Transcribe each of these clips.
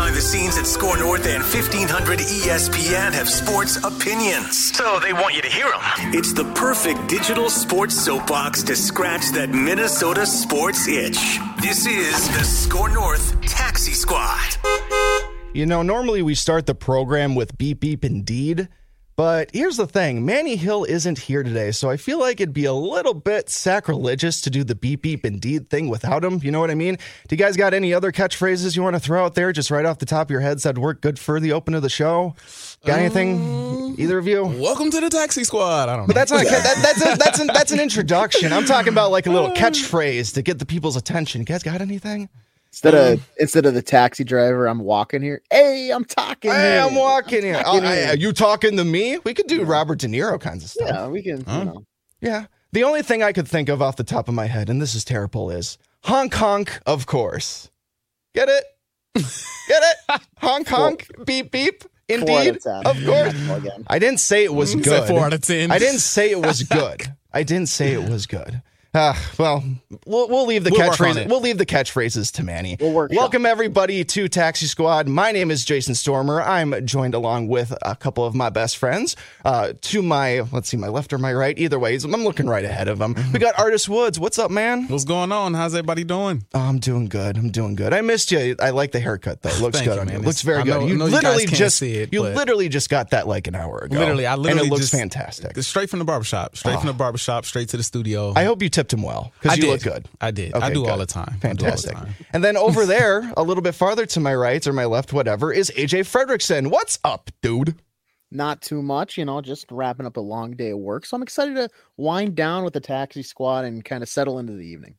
behind the scenes at SKOR North and 1500 ESPN have sports opinions. So they want you to hear them. It's the perfect digital sports soapbox to scratch that Minnesota sports itch. This is the SKOR North Taxi Squad. You know, normally we start the program with beep beep indeed. But here's the thing Manny Hill isn't here today, so I feel like it'd be a little bit sacrilegious to do the beep beep indeed thing without him. You know what I mean? Do you guys got any other catchphrases you want to throw out there just right off the top of your heads that'd work good for the open of the show? Got anything? Um, either of you? Welcome to the Taxi Squad. I don't know. But that's not that, that's a, that's an, that's an introduction. I'm talking about like a little uh, catchphrase to get the people's attention. You guys got anything? Instead of um, instead of the taxi driver, I'm walking here. Hey, I'm talking. Hey, here. I'm walking here. Talking Oh, hey, here. are you talking to me? We could do Robert De Niro kinds of stuff. Yeah, we can. Huh? You know. Yeah. The only thing I could think of off the top of my head, and this is terrible, is honk honk, of course. Get it? Get it? honk honk, beep beep. Indeed, of course. Again. I didn't say it was good. four out of 10. I didn't say it was good. I didn't say it was good. Ah, well, we'll we'll leave the We'll catchphrases. We'll leave the catchphrases to Manny. We'll. Welcome everybody to Taxi Squad. My name is Jason Stormer. I'm joined along with a couple of my best friends. Uh, to my let's see, my left or my right. Either way, I'm looking right ahead of them. We got Artis Woods. What's up, man? What's going on? How's everybody doing? Oh, I'm doing good. I'm doing good. I missed you. I like the haircut though. It looks good you, on man. you. It looks very I good. know- you know literally can't just it, you literally just got that like an hour ago. Literally, I literally and it looks just- fantastic. Straight from the barbershop. Straight from the barbershop, straight to the studio. I hope you tipped him well because I you did. look good. I did. Okay, I do all the time. I do all the Fantastic. time. And then over there, a little bit farther to my right or my left, whatever, is AJ Fredrickson. What's up, dude? Not too much, you know, just wrapping up a long day of work. So I'm excited to wind down with the taxi squad and kind of settle into the evening.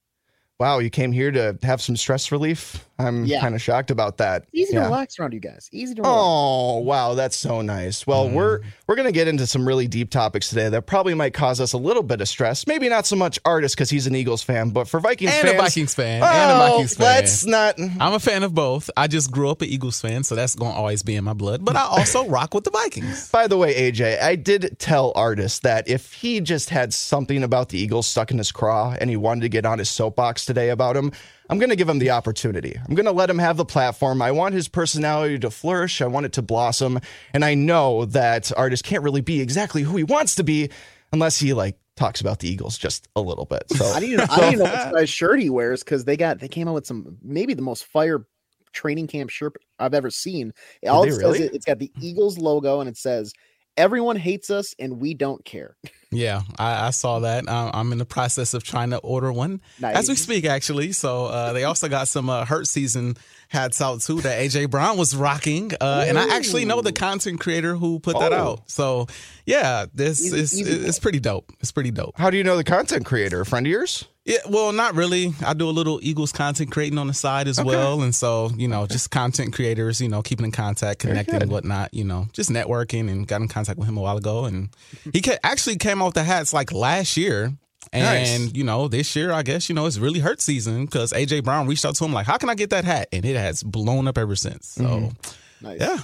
Wow, you came here to have some stress relief. I'm Yeah. kind of shocked about that. Easy Yeah. to relax around you guys. Easy to relax. Oh wow, that's so nice. Well, Mm. we're we're gonna get into some really deep topics today that probably might cause us a little bit of stress. Maybe not so much Artis because he's an Eagles fan, but for Vikings And fans, a Vikings fan. Oh, and a Vikings fan. let's not. I'm a fan of both. I just grew up an Eagles fan, so that's going to always be in my blood. But I also rock with the Vikings. By the way, AJ, I did tell Artis that if he just had something about the Eagles stuck in his craw and he wanted to get on his soapbox today about him, I'm going to give him the opportunity. I'm going to let him have the platform. I want his personality to flourish. I want it to blossom. And I know that Artis can't really be exactly who he wants to be unless he like talks about the Eagles just a little bit. So I didn't even, I didn't even know what size shirt he wears because they got they came out with some maybe the most fire training camp shirt I've ever seen. All it says really? it's got the Eagles logo and it says everyone hates us and we don't care. Yeah, I, I saw that. I'm in the process of trying to order one Nice. as we speak, actually. So uh, they also got some uh, hurt season hats out too that AJ Brown was rocking, uh, and I actually know the content creator who put that Oh. out. So yeah, this Easy- is easy it's pretty dope. It's pretty dope. how do you know the content creator? A friend of yours? Yeah, well, not really. I do a little Eagles content creating on the side as well, and so you know, just content creators, you know, keeping in contact, connecting, and whatnot. You know, just networking, and got in contact with him a while ago, and he actually came out with the hats like last year. And Nice. you know, this year I guess you know it's really hurt season because AJ Brown reached out to him like, "How can I get that hat?" And it has blown up ever since. So mm-hmm. Nice. yeah,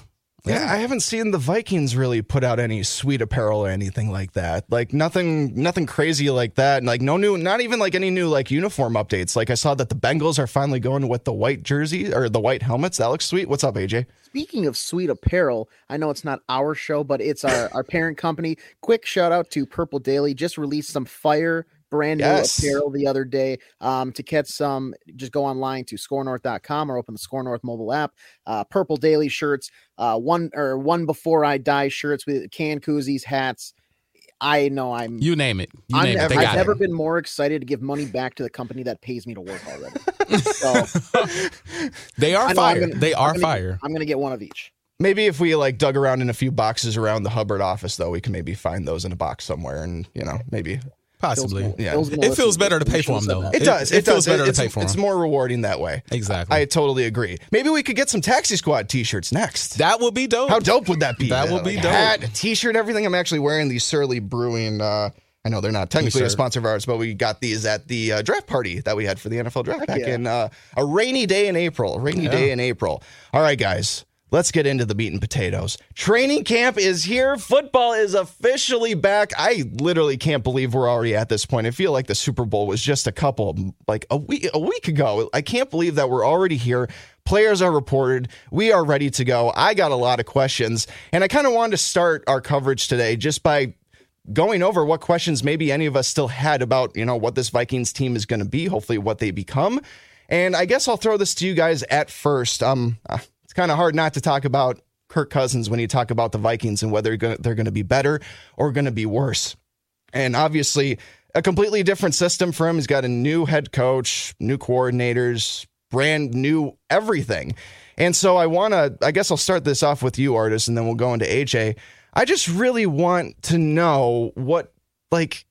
Yeah, I haven't seen the Vikings really put out any sweet apparel or anything like that. Like nothing, nothing crazy like that. And like no new, not even like any new like uniform updates. Like I saw that the Bengals are finally going with the white jersey or the white helmets. That looks sweet. What's up, AJ? Speaking of sweet apparel, I know it's not our show, but it's our, our parent company. Quick shout out to Purple Daily. Just released some fire brand new Yes. apparel the other day. Um, to catch some, just go online to skornorth.com or open the SKOR North mobile app. Uh, Purple Daily shirts, uh, one or one before I die shirts with can koozies, hats. I know I'm. you name it, you I'm name it, never, they I've never it. been more excited to give money back to the company that pays me to work already. so They are I'm fire. gonna- they I'm are gonna- fire. I'm to get one of each. Maybe if we like dug around in a few boxes around the Hubbard office, though, we can maybe find those in a box somewhere, and you know, maybe Possibly. Phil's gonna- Yeah. Phil's gonna It feels better to pay for them, though. it, It- does. It, it feels does. better to pay for them. it's them. more rewarding that way. Exactly. I totally agree. Maybe we could get some Taxi Squad T-shirts next. that would be dope. How dope would that be? That would be Like, dope. Hat, t-shirt, everything. I'm actually wearing these Surly Brewing. Uh, I know they're not technically a T-shirt. sponsor of ours, but we got these at the uh, draft party that we had for the NFL draft back yeah. in uh, a rainy day in April. A rainy day in April. All right, guys. Let's get into the meat and potatoes. Training camp is here. Football is officially back. I literally can't believe we're already at this point. I feel like the Super Bowl was just a couple, like a week, a week ago. I can't believe that we're already here. Players are reported. We are ready to go. I got a lot of questions, and I kind of wanted to start our coverage today just by going over what questions maybe any of us still had about, you know, what this Vikings team is going to be, hopefully what they become. And I guess I'll throw this to you guys at first. Um, it's kind of hard not to talk about Kirk Cousins when you talk about the Vikings and whether they're going to be better or going to be worse. And obviously, a completely different system for him. He's got a new head coach, new coordinators, brand new everything. And so I want to, I guess I'll start this off with you, Artis, and then we'll go into AJ. I just really want to know what, like,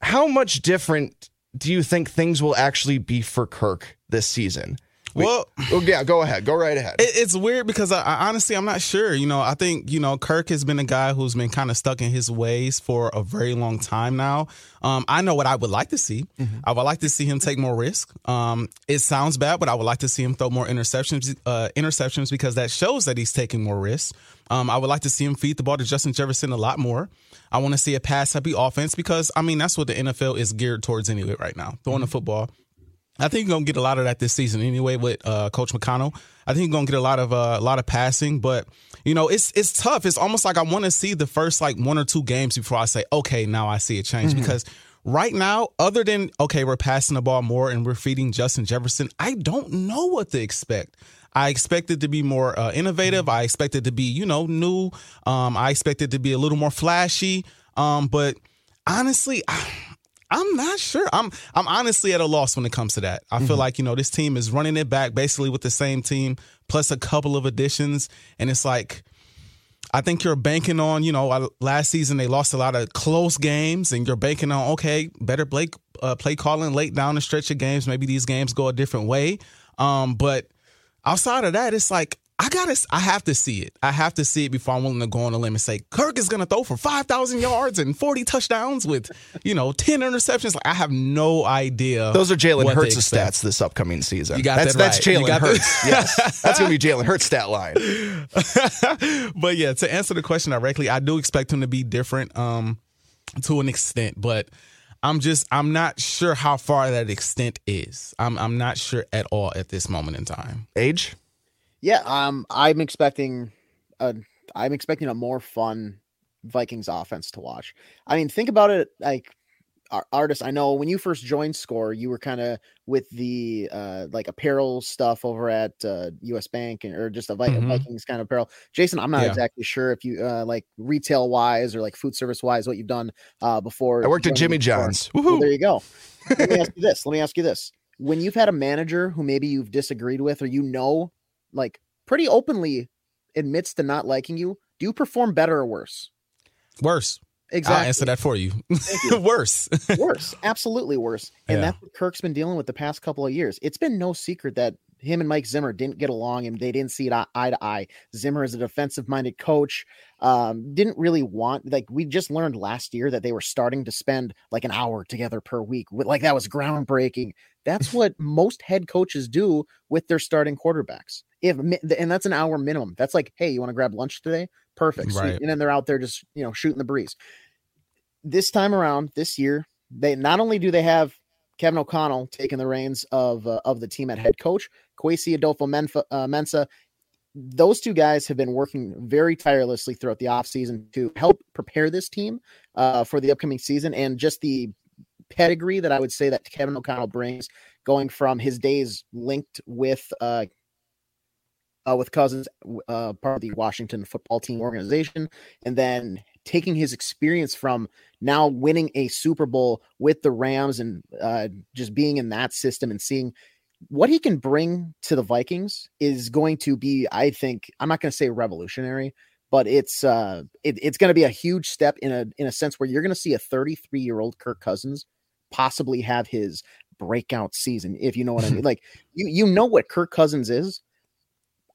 how much different do you think things will actually be for Kirk this season? Well, oh, yeah, go ahead. Go right ahead. It, it's weird because I, I, honestly, I'm not sure. You know, I think, you know, Kirk has been a guy who's been kind of stuck in his ways for a very long time now. Um, I know what I would like to see. Mm-hmm. I would like to see him take more risk. Um, it sounds bad, but I would like to see him throw more interceptions, uh, interceptions because that shows that he's taking more risks. Um, I would like to see him feed the ball to Justin Jefferson a lot more. I want to see a pass heavy offense because, I mean, that's what the NFL is geared towards anyway right now, throwing the football I think you're gonna get a lot of that this season anyway with uh, Coach O'Connell. I think you're gonna get a lot of uh, a lot of passing, but you know it's it's tough. It's almost like I want to see the first like one or two games before I say, okay, now I see a change mm-hmm. because right now, other than okay, we're passing the ball more and we're feeding Justin Jefferson, I don't know what to expect. I expect it to be more uh, innovative. I expect it to be you know new. Um, I expect it to be a little more flashy. Um, but honestly. I, I'm not sure. I'm I'm honestly at a loss when it comes to that. I mm-hmm. feel like you know this team is running it back basically with the same team plus a couple of additions, and it's like I think you're banking on you know last season they lost a lot of close games, and you're banking on okay better Blake uh, play calling late down the stretch of games. Maybe these games go a different way. Um, but outside of that, it's like I gotta, I have to see it. I have to see it before I'm willing to go on a limb and say Kirk is gonna throw for five thousand yards and forty touchdowns with, you know, ten interceptions. Like I have no idea. Those are Jalen Hurts' stats this upcoming season. You got that's, that That's right. Jalen Hurts. yes, that's gonna be Jalen Hurts' stat line. but yeah, to answer the question directly, I do expect him to be different, um, to an extent, but. I'm just I'm not sure how far that extent is. I'm I'm not sure at all at this moment in time. AJ? Yeah, um, I'm expecting a, I'm expecting a more fun Vikings offense to watch. I mean, think about it like Artis. I know when you first joined SKOR, you were kind of with the uh, like apparel stuff over at uh, U.S. Bank and, or just a mm-hmm. Vikings kind of apparel. Jason, I'm not yeah. exactly sure if you uh, like retail wise or like food service wise what you've done uh, before. I worked at Jimmy John's. Well, there you go. Let me ask you this. Let me ask you this. When you've had a manager who maybe you've disagreed with or you know like pretty openly admits to not liking you, do you perform better or worse? Worse. Exactly. I'll answer that for you. you. worse. worse. Absolutely worse. And yeah. that's what Kirk's been dealing with the past couple of years. It's been no secret that him and Mike Zimmer didn't get along and they didn't see it eye to eye. Zimmer is a defensive minded coach. Um, didn't really want like we just learned last year that they were starting to spend like an hour together per week. Like that was groundbreaking. That's what most head coaches do with their starting quarterbacks. If and that's an hour minimum. That's like, hey, you want to grab lunch today? Perfect. Right. And then they're out there just you know shooting the breeze. This time around, this year, they not only do they have Kevin O'Connell taking the reins of uh, of the team at head coach, Kwesi Adofo Menfa, uh, Mensah. Those two guys have been working very tirelessly throughout the offseason to help prepare this team uh, for the upcoming season and just the pedigree that I would say that Kevin O'Connell brings, going from his days linked with uh, uh, with Cousins, uh, part of the Washington football team organization, and then taking his experience from now winning a Super Bowl with the Rams and uh, just being in that system and seeing what he can bring to the Vikings is going to be, I think, I'm not going to say revolutionary, but it's uh, it, it's going to be a huge step in a in a sense where you're going to see a 33 year old Kirk Cousins possibly have his breakout season, if you know what I mean. like you you know what Kirk Cousins is.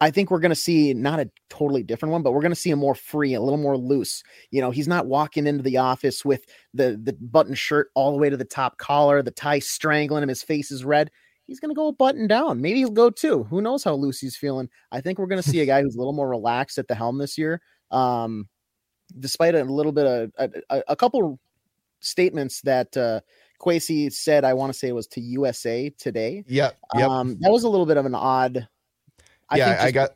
I think we're going to see not a totally different one, but we're going to see a more free, a little more loose. You know, he's not walking into the office with the the button shirt all the way to the top collar, the tie strangling him, his face is red. He's going to go button down. Maybe he'll go two. Who knows how loose he's feeling? I think we're going to see a guy who's a little more relaxed at the helm this year. Um, despite a little bit of a, a, a couple statements that uh, Kwesi said, I want to say it was to USA Today. Yeah. Yep. Um, that was a little bit of an odd I yeah, think I got.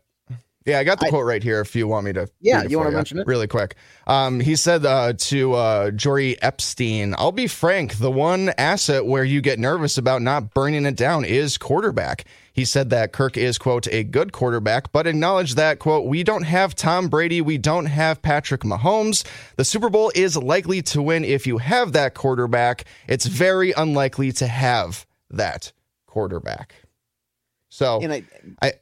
Yeah, I got the I- quote right here. If you want me to, Yeah, you wanna mention it? really quick? Um, he said uh, to uh, Jori Epstein, "I'll be frank. The one asset where you get nervous about not burning it down is quarterback." He said that Kirk is quote a good quarterback, but acknowledged that quote we don't have Tom Brady, we don't have Patrick Mahomes. The Super Bowl is likely to win if you have that quarterback. It's very unlikely to have that quarterback. So and I, I-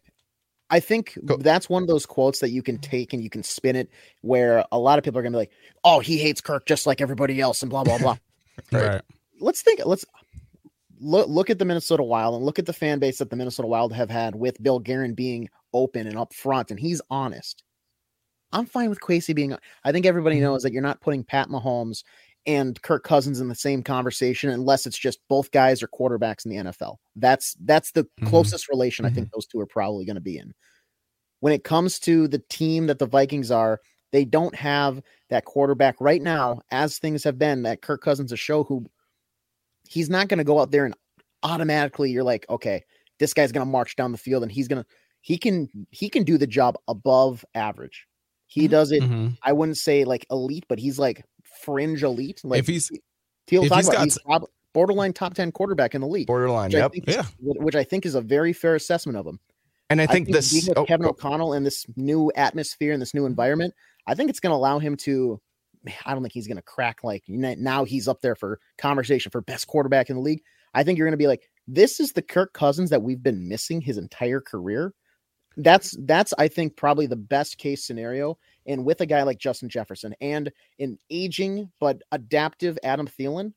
I think Go- that's one of those quotes that you can take and you can spin it where a lot of people are gonna be like, "Oh, he hates Kirk just like everybody else," and blah blah blah. Right. Right. let's think. Let's look look at the Minnesota Wild and look at the fan base that the Minnesota Wild have had with Bill Guerin being open and upfront, and he's honest. I'm fine with Kwesi being. I think everybody Mm-hmm. knows that you're not putting Pat Mahomes and Kirk Cousins in the same conversation unless it's just both guys are quarterbacks in the NFL. That's that's the Mhm. closest relation I think those two are probably going to be in. When it comes to the team that the Vikings are, they don't have that quarterback right now, as things have been. That Kirk Cousins a show who he's not going to go out there and automatically you're like, okay, this guy's going to march down the field and he's going to he can he can do the job above average. He does it. Mhm. I wouldn't say like elite, but he's like fringe elite. Like If he's Teal if he's about, got he's prob- borderline top ten quarterback in the league. borderline. Yep. think is, Yeah. which I think is a very fair assessment of him. And I I think, think, this oh, Kevin go- O'Connell and this new atmosphere and this new environment, I think it's going to allow him to. I don't think he's going to crack like now he's up there for conversation for best quarterback in the league. I think you're going to be like, this is the Kirk Cousins that we've been missing his entire career. That's that's I think probably the best case scenario. And with a guy like Justin Jefferson and an aging but adaptive Adam Thielen,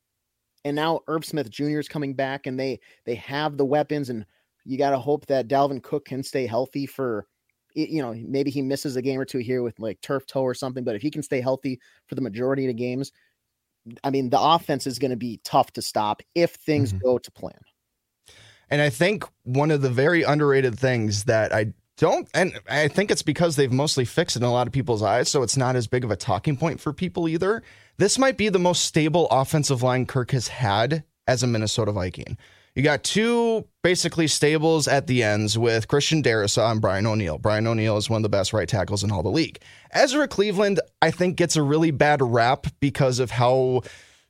and now Irv Smith Jr. is coming back, and they they have the weapons, and you got to hope that Dalvin Cook can stay healthy for, you know, maybe he misses a game or two here with like turf toe or something, but if he can stay healthy for the majority of the games, I mean, the offense is going to be tough to stop if things Mhm. go to plan. And I think one of the very underrated things that I don't, and I think it's because they've mostly fixed it in a lot of people's eyes, so it's not as big of a talking point for people either. This might be the most stable offensive line Kirk has had as a Minnesota Viking. You got two basically stables at the ends with Christian Darrisaw and Brian O'Neill. Brian O'Neill is one of the best right tackles in all the league. Ezra Cleveland, I think, gets a really bad rap because of how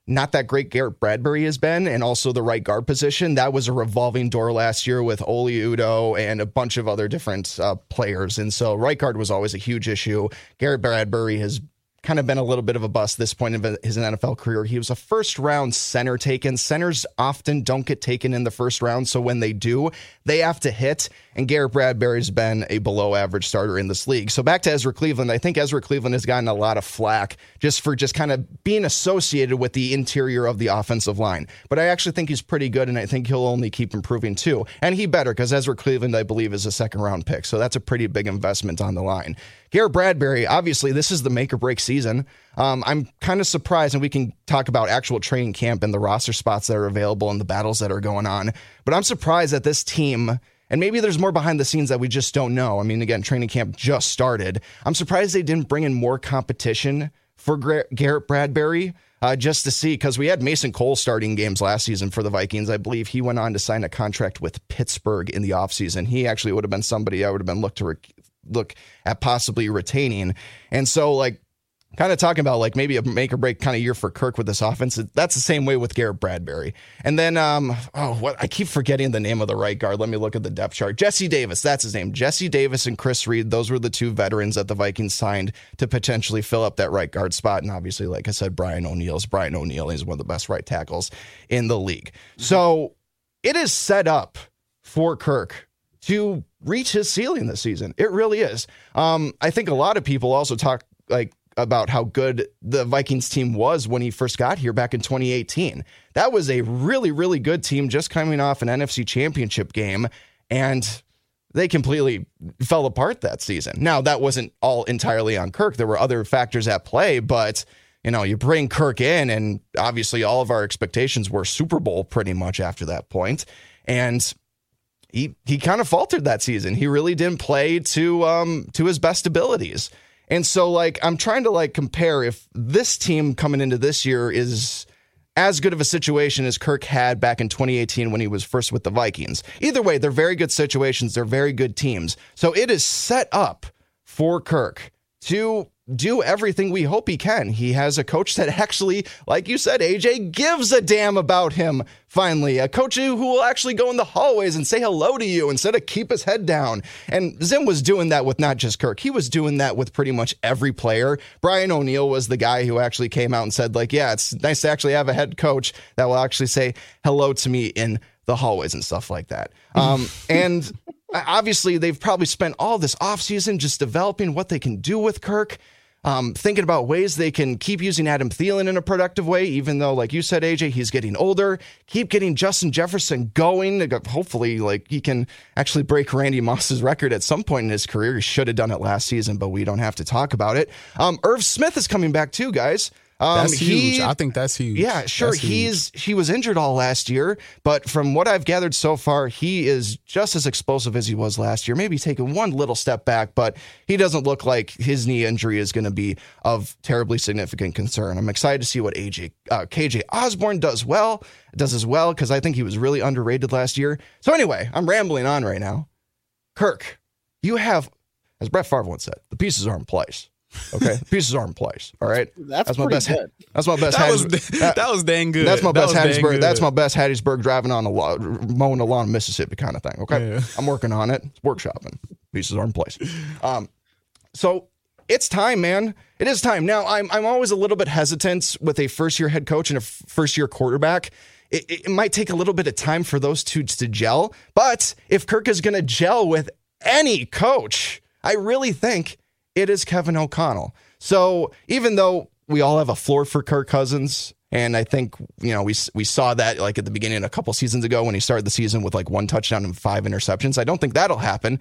not that great Garrett Bradbury has been, and also the right guard position. That was a revolving door last year with Oli Udoh and a bunch of other different uh, players. And so right guard was always a huge issue. Garrett Bradbury has kind of been a little bit of a bust this point of his NFL career. He was a first round center taken. Centers often don't get taken in the first round. So when they do, they have to hit. And Garrett Bradbury's been a below average starter in this league. So back to Ezra Cleveland. I think Ezra Cleveland has gotten a lot of flack just for just kind of being associated with the interior of the offensive line. But I actually think he's pretty good, and I think he'll only keep improving too. And he better because Ezra Cleveland, I believe, is a second round pick. So that's a pretty big investment on the line. Garrett Bradbury, obviously, this is the make or break season. Um, I'm kind of surprised, and we can talk about actual training camp and the roster spots that are available and the battles that are going on. But I'm surprised that this team, and maybe there's more behind the scenes that we just don't know. I mean, again, training camp just started. I'm surprised they didn't bring in more competition for Garrett Bradbury. Uh, just to see, because we had Mason Cole starting games last season for the Vikings. I believe he went on to sign a contract with Pittsburgh in the offseason. He actually would have been somebody I would have been looked to re- look at possibly retaining. And so, like, kind of talking about like maybe a make or break kind of year for Kirk with this offense. That's the same way with Garrett Bradbury. And then, um, oh, what I keep forgetting the name of the right guard. Let me look at the depth chart. Jesse Davis, that's his name. Jesse Davis and Chris Reed. Those were the two veterans that the Vikings signed to potentially fill up that right guard spot. And obviously, like I said, Brian O'Neill's Brian O'Neill is one of the best right tackles in the league. So it is set up for Kirk to reach his ceiling this season. It really is. Um, I think a lot of people also talk like about how good the Vikings team was when he first got here back in 2018. That was a really, really good team just coming off an NFC championship game. And they completely fell apart that season. Now, that wasn't all entirely on Kirk. There were other factors at play, but you know, you bring Kirk in, and obviously all of our expectations were Super Bowl pretty much after that point. And he he kind of faltered that season. He really didn't play to um to his best abilities. And so like I'm trying to like compare if this team coming into this year is as good of a situation as Kirk had back in 2018 when he was first with the Vikings. Either way, they're very good situations. They're very good teams. So it is set up for Kirk to do everything we hope he can. He has a coach that actually, like you said, AJ, gives a damn about him. Finally, a coach who will actually go in the hallways and say hello to you instead of keep his head down. And Zim was doing that with not just Kirk, he was doing that with pretty much every player. Brian O'Neill was the guy who actually came out and said, like, yeah, it's nice to actually have a head coach that will actually say hello to me in the hallways and stuff like that. Um, and obviously, they've probably spent all this offseason just developing what they can do with Kirk um, thinking about ways they can keep using Adam Thielen in a productive way, even though, like you said, AJ, he's getting older. Keep getting Justin Jefferson going. Hopefully, like he can actually break Randy Moss's record at some point in his career. He should have done it last season, but we don't have to talk about it. Um, Irv Smith is coming back too, guys. Um, that's huge. I think that's huge. Yeah, sure. He's he was injured all last year, but from what I've gathered so far, he is just as explosive as he was last year. Maybe taking one little step back, but he doesn't look like his knee injury is going to be of terribly significant concern. I'm excited to see what AJ uh, KJ Osborn does well, does as well because I think he was really underrated last year. So anyway, I'm rambling on right now. Kirk, you have, as Brett Favre once said, the pieces are in place. Okay, pieces are in place. All right, that's, that's my best. Good. That's my best. That was that, that was dang good. That's my that best Hattiesburg. That's my best Hattiesburg driving on the lawn, mowing the lawn in Mississippi kind of thing. Okay, yeah. I'm working on it. It's workshopping. Pieces are in place. Um, so it's time, man. It is time. Now, I'm I'm always a little bit hesitant with a first year head coach and a first year quarterback. It, it might take a little bit of time for those two to gel, but if Kirk is going to gel with any coach, I really think it is Kevin O'Connell. So even though we all have a floor for Kirk Cousins, and I think you know we we saw that like at the beginning a couple seasons ago when he started the season with like one touchdown and five interceptions. I don't think that'll happen,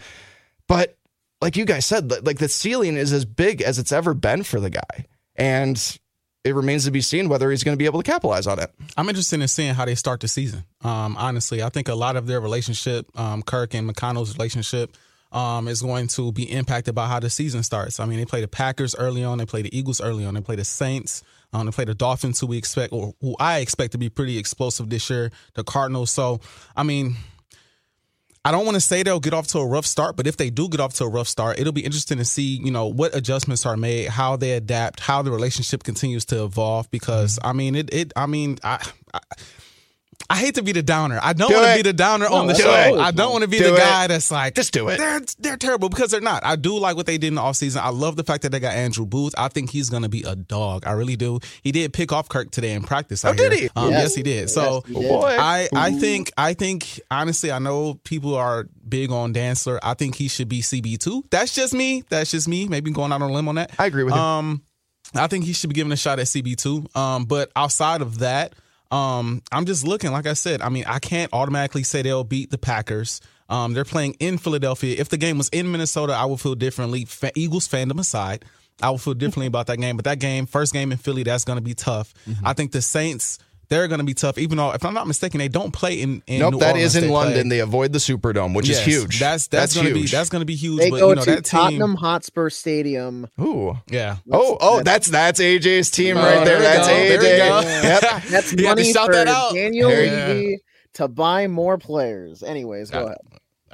but like you guys said, like the ceiling is as big as it's ever been for the guy, and it remains to be seen whether he's going to be able to capitalize on it. I'm interested in seeing how they start the season. Um, honestly, I think a lot of their relationship, um, Kirk and O'Connell's relationship um, is going to be impacted by how the season starts. I mean, they play the Packers early on, they play the Eagles early on, they play the Saints, um, they play the Dolphins, who we expect, or who I expect to be pretty explosive this year, the Cardinals. So, I mean, I don't want to say they'll get off to a rough start, but if they do get off to a rough start, it'll be interesting to see, you know, what adjustments are made, how they adapt, how the relationship continues to evolve. Because I mean, it, it, I mean, I, I I hate to be the downer. I don't want to be the downer no, on the show. It. I don't want to be do the guy that's like, just do it. They're they're terrible because they're not. I do like what they did in the offseason. I love the fact that they got Andrew Booth. I think he's gonna be a dog. I really do. He did pick off Kirk today in practice. Oh, did he? Um, yes. yes. he did. So yes, he did. I I think I think honestly, I know people are big on Dantzler. I think he should be CB two. That's just me. That's just me. Maybe going out on a limb on that. I agree with um. I think he should be given a shot at CB two. Um, but outside of that. Um, I'm just looking, like I said, I mean, I can't automatically say they'll beat the Packers. Um, they're playing in Philadelphia. If the game was in Minnesota, I would feel differently. Fa- Eagles fandom aside, I would feel differently about that game. But that game, first game in Philly, that's going to be tough. Mm-hmm. I think the Saints they're going to be tough. Even though, if I'm not mistaken, they don't play in. in nope, New that Orleans. is in they London. Play. They avoid the Superdome, which yes, is huge. That's that's, that's going to be that's going to be huge. They but, go you know, to that Tottenham team, Hotspur Stadium. Ooh, yeah. oh, oh, that's that's AJ's team oh, right there. there that's go, AJ. There yep. That's money for Daniel Levy to buy more players. Anyways, go ahead.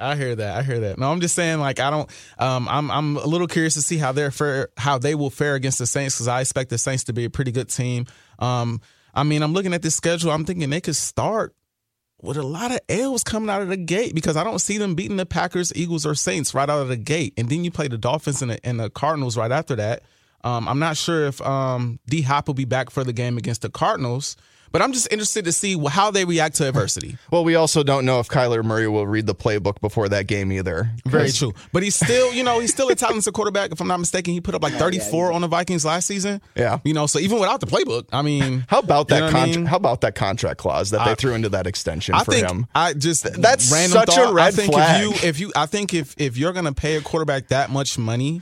I hear that. I hear that. No, I'm just saying, like, I don't. Um, I'm I'm a little curious to see how they're fare, how they will fare against the Saints because I expect the Saints to be a pretty good team. Um, I mean, I'm looking at this schedule. I'm thinking they could start with a lot of L's coming out of the gate because I don't see them beating the Packers, Eagles, or Saints right out of the gate. And then you play the Dolphins and the, and the Cardinals right after that. Um, I'm not sure if um, D Hop will be back for the game against the Cardinals. But I'm just interested to see how they react to adversity. Well, we also don't know if Kyler Murray will read the playbook before that game either. Very true. But he's still, you know, he's still a talented quarterback. If I'm not mistaken, he put up like 34 yeah, on the Vikings last season. Yeah. You know, so even without the playbook, I mean, how about that? You know I mean? How about that contract clause that they threw into that extension I for think him? I just that's such thought, a red I think flag. If you, if you, I think if if you're gonna pay a quarterback that much money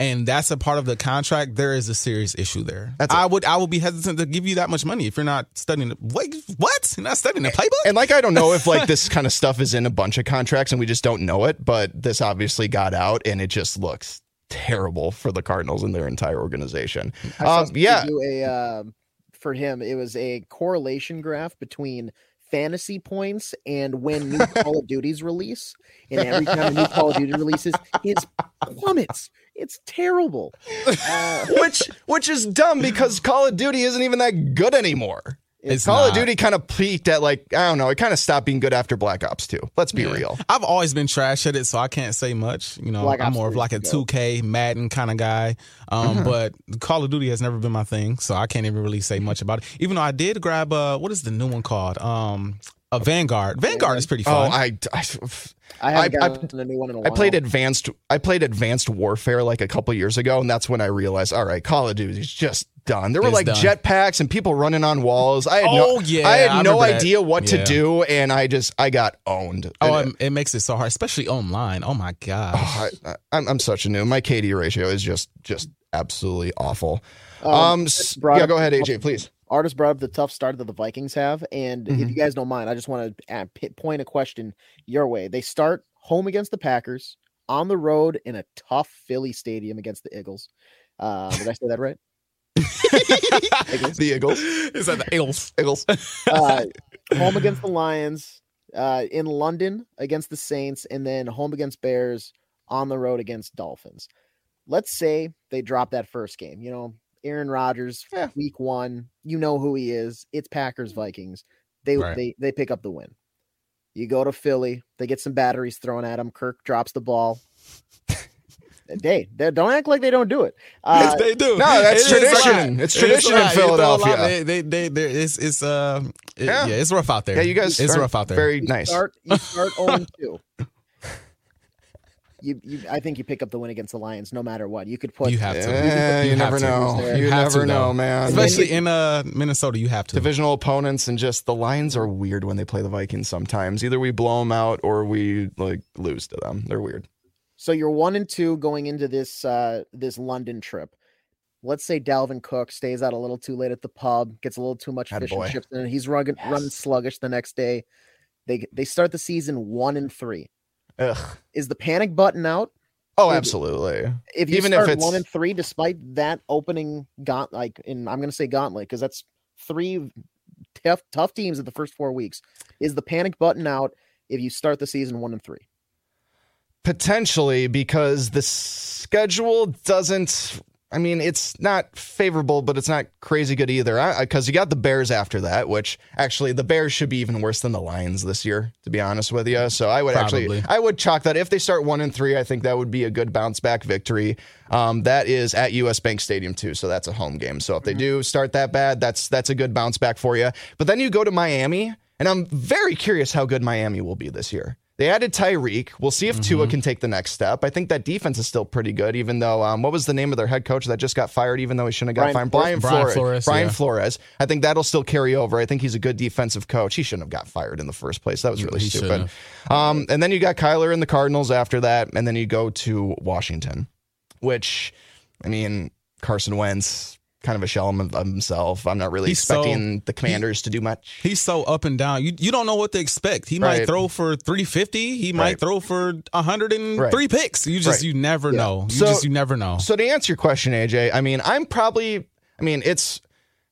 and that's a part of the contract, there is a serious issue there. That's I would I would be hesitant to give you that much money if you're not studying. Wait, what? You're not studying the playbook? And like I don't know if like this kind of stuff is in a bunch of contracts and we just don't know it, but this obviously got out and it just looks terrible for the Cardinals and their entire organization. Um, yeah, do a uh, for him, it was a correlation graph between fantasy points and when new Call of Duties release. And every time a new Call of Duty releases, his plummets. It's terrible. Uh, which which is dumb because Call of Duty isn't even that good anymore. It's Call not. of Duty kind of peaked at like I don't know. It kind of stopped being good after Black Ops 2. Let's be Yeah. real. I've always been trash at it, so I can't say much. You know, Black I'm Ops more of like a is 2K Madden kind of guy. Um, But Call of Duty has never been my thing, so I can't even really say much about it. Even though I did grab uh, what is the new one called? Um, a Vanguard. Vanguard is pretty Oh, fun. I, I I haven't I- I- gotten new one in a I while. played advanced I played advanced warfare like a couple years ago and that's when I realized all right Call of Duty is just done. There were It's like jetpacks and people running on walls. I had Oh, no yeah, I had I no remember that. idea what to do and I just I got owned. oh, it, it makes it so hard, especially online. Oh my god. I, I, I'm I'm such a noob. My KD ratio is just just absolutely awful. Um, Um, yeah, go ahead, AJ, please. Artis brought up the tough start that the Vikings have, and Mm-hmm. if you guys don't mind, I just want to add, point a question your way. They start home against the Packers, on the road in a tough Philly stadium against the Eagles. Uh, did I say that right? the Eagles. Is that the Eagles? Eagles. Uh, home against the Lions, uh, in London against the Saints, and then home against Bears, on the road against Dolphins. Let's say they drop that first game. You know, Aaron Rodgers, Yeah. week one, you know who he is. It's Packers Vikings. They Right. they they pick up the win. You go to Philly, they get some batteries thrown at him. Kirk drops the ball. Hey, they don't act like they don't do it. Uh, they do. No, that's It is a tradition. It's tradition in a lot. You throw a lot. Philadelphia. They, they, they, they, it's, it's, uh, it- Yeah. yeah. it's rough out there. Yeah, you guys it's rough out there. Very you nice. Start, you start 0 2. You, you, I think you pick up the win against the Lions no matter what. You could put You have to. You, You never to. know. You, You never know, man. especially in uh Minnesota. You have to. divisional opponents and just the Lions are weird when they play the Vikings sometimes. Either we blow them out or we like lose to them. They're weird. So you're one and two going into this uh this London trip. Let's say Dalvin Cook stays out a little too late at the pub, gets a little too much fish and chips, and he's running running sluggish the next day. They they start the season one and three. Ugh. Is the panic button out? Oh, absolutely. If you Even if start it's- one and three, despite that opening gaunt like in I'm gonna say gauntlet because that's three tough tough teams at the first four weeks. Is the panic button out if you start the season one and three? Potentially because the schedule doesn't. I mean, it's not favorable, but it's not crazy good either. Because you got the Bears after that, which actually the Bears should be even worse than the Lions this year, to be honest with you. So I would actually, I would chalk that if they start one and three, I think that would be a good bounce back victory. Um, that is at US Bank Stadium too, so that's a home game. So if they do start that bad, that's that's a good bounce back for you. But then you go to Miami, and I'm very curious how good Miami will be this year. They added Tyreek. We'll see if Tua can take the next step. I think that defense is still pretty good, even though um, what was the name of their head coach that just got fired, even though he shouldn't have got Brian fired? Brian Flores. Brian Flores. Flores, Brian yeah. Flores. I think that'll still carry over. I think he's a good defensive coach. He shouldn't have got fired in the first place. That was really He stupid. Um, and then you got Kyler and the Cardinals after that, and then you go to Washington, which, I mean, Carson Wentz, kind of a shell of himself. I'm not really He's so- expecting the Commanders to do much. He's so up and down. You you don't know what to expect. He Right. might throw for 350. He Right. might throw for 103 Right. picks. You just you never know. You So- just you never know. So to answer your question, AJ, I mean, I'm probably, I mean, it's,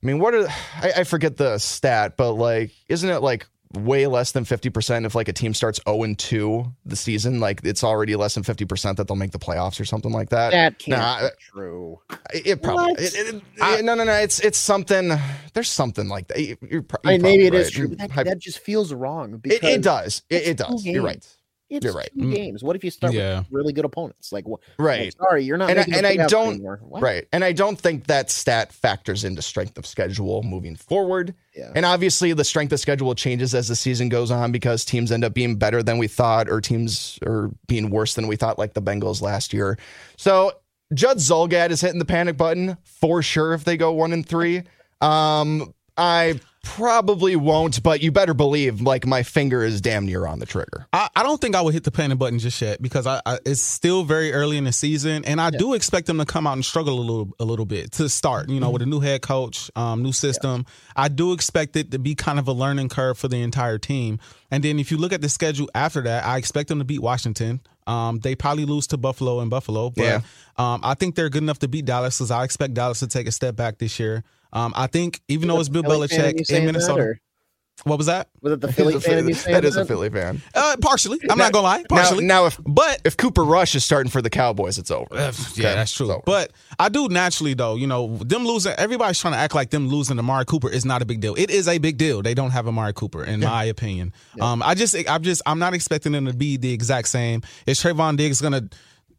I mean, what are, I, I forget the stat, but like, isn't it like way less than 50% if like a team starts 0 and 2 the season? Like, it's already less than 50% that they'll make the playoffs or something like that. That can't Nah, be true. It, it probably, What? it, it- it- no, no, no. It's, it's something, there's something like that. You- You're, pro- I mean, maybe it probably is true, but that, that just feels wrong. it, Because it does. It, it does. You're right. It's You're right. two Mm. games. What if you start Yeah. with really good opponents? Like, what? Right. Sorry, you're not. And I- and I don't- Right. And I don't think that stat factors into strength of schedule moving forward. Yeah. And obviously, the strength of schedule changes as the season goes on because teams end up being better than we thought, or teams are being worse than we thought, like the Bengals last year. So Judd Zulgad is hitting the panic button for sure if they go one and three. Um, I probably won't, but you better believe, like my finger is damn near on the trigger. I, I don't think I would hit the panic button just yet because I, I it's still very early in the season, and I do expect them to come out and struggle a little a little bit to start. You know, with a new head coach, um, new system. I do expect it to be kind of a learning curve for the entire team. And then if you look at the schedule after that, I expect them to beat Washington. Um, they probably lose to Buffalo and Buffalo, but Yeah. um, I think they're good enough to beat Dallas because I expect Dallas to take a step back this year. Um, I think even Was though it's Bill Philly fan in you Belichick in Minnesota, what was that? was it the Philly fan? Philly- that is a? Philly fan. Uh, partially. I'm Now- not gonna lie. Partially. Now, now if but if Cooper Rush is starting for the Cowboys, it's over. Uh, Okay, yeah, that's true. But I do naturally though, you know, them losing. Everybody's trying to act like them losing to Amari Cooper is not a big deal. It is a big deal. They don't have Amari Cooper, in my opinion. Um, I just, I'm just, I'm not expecting them to be the exact same. Is Trevon Diggs gonna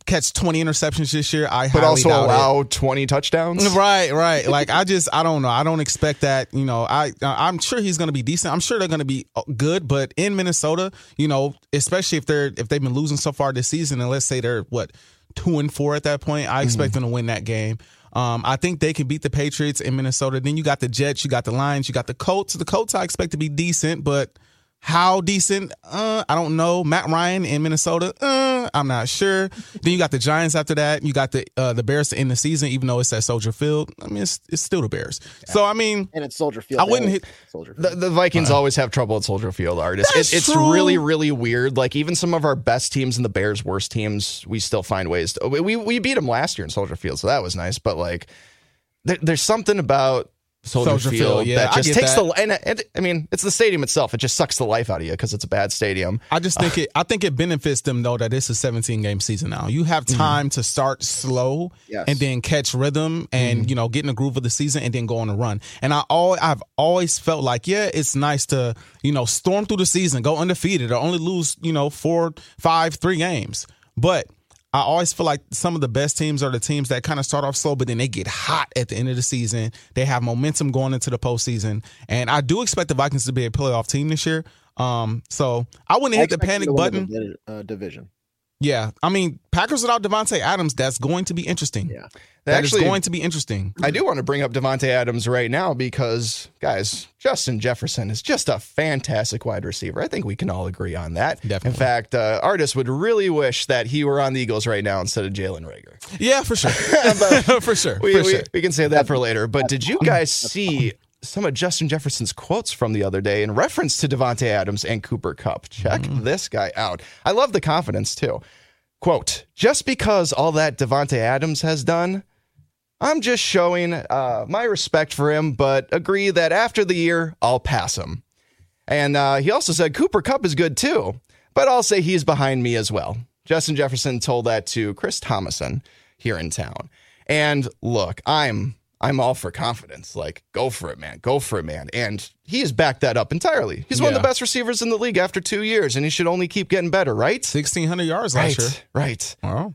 catch 20 interceptions this year? I but also doubt it. allow 20 touchdowns. Right, right. Like I just, I don't know. I don't expect that. You know, I, I'm sure he's going to be decent. I'm sure they're going to be uh, good. But in Minnesota, you know, especially if they're if they've been losing so far this season, and let's say they're what two and four at that point, I expect them to win that game. Um, I think they can beat the Patriots in Minnesota. Then you got the Jets, you got the Lions, you got the Colts. The Colts I expect to be decent, but how decent? Uh, I don't know. Matt Ryan in Minnesota, uh, I'm not sure. then you got the Giants after that. You got the uh, the Bears to end the season, even though it's at Soldier Field. I mean, it's, it's still the Bears. So I mean, And it's Soldier Field. I wouldn't hit- Soldier Field. The, the Vikings always have trouble at Soldier Field, artists. It, it's true. really, really weird. Like even some of our best teams and the Bears' worst teams, we still find ways. To, we we beat them last year in Soldier Field, so that was nice. But like, there, there's something about Soldier, Soldier Field, Field, yeah, that just takes that. the and, and I mean, it's the stadium itself. It just sucks the life out of you because it's a bad stadium. I just think it. I think it benefits them though that it's a 17 game season now. You have mm-hmm. time to start slow Yes. and then catch rhythm and mm-hmm. you know get in the groove of the season and then go on a run. And I all I've always felt like yeah, it's nice to you know storm through the season, go undefeated, or only lose you know four, five, three games, but. I always feel like some of the best teams are the teams that kind of start off slow, but then they get hot at the end of the season. They have momentum going into the postseason, and I do expect the Vikings to be a playoff team this year. Um, so I wouldn't I hit the panic win the button. uh, division. Yeah, I mean Packers without Davante Adams, that's going to be interesting. Yeah. that is Actually- going to be interesting. I do want to bring up Davante Adams right now because, guys, Justin Jefferson is just a fantastic wide receiver. I think we can all agree on that. Definitely. In fact, uh, Artis would really wish that he were on the Eagles right now instead of Jalen Reagor. Yeah, for sure, for sure, We, for we, sure. we can save that for later. But did you guys see some of Justin Jefferson's quotes from the other day in reference to Davante Adams and Cooper Kupp? Check Mm-hmm. this guy out. I love the confidence too. Quote, just because all that Davante Adams has done, I'm just showing uh, my respect for him, but agree that after the year, I'll pass him. And uh, he also said Cooper Kupp is good too, but I'll say he's behind me as well. Justin Jefferson told that to Chris Tomasson here in town. And look, I'm I'm all for confidence. Like, go for it, man. Go for it, man. And he has backed that up entirely. He's one of the best receivers in the league after two years, and he should only keep getting better, right? Sixteen hundred yards Right, last year. right. Wow.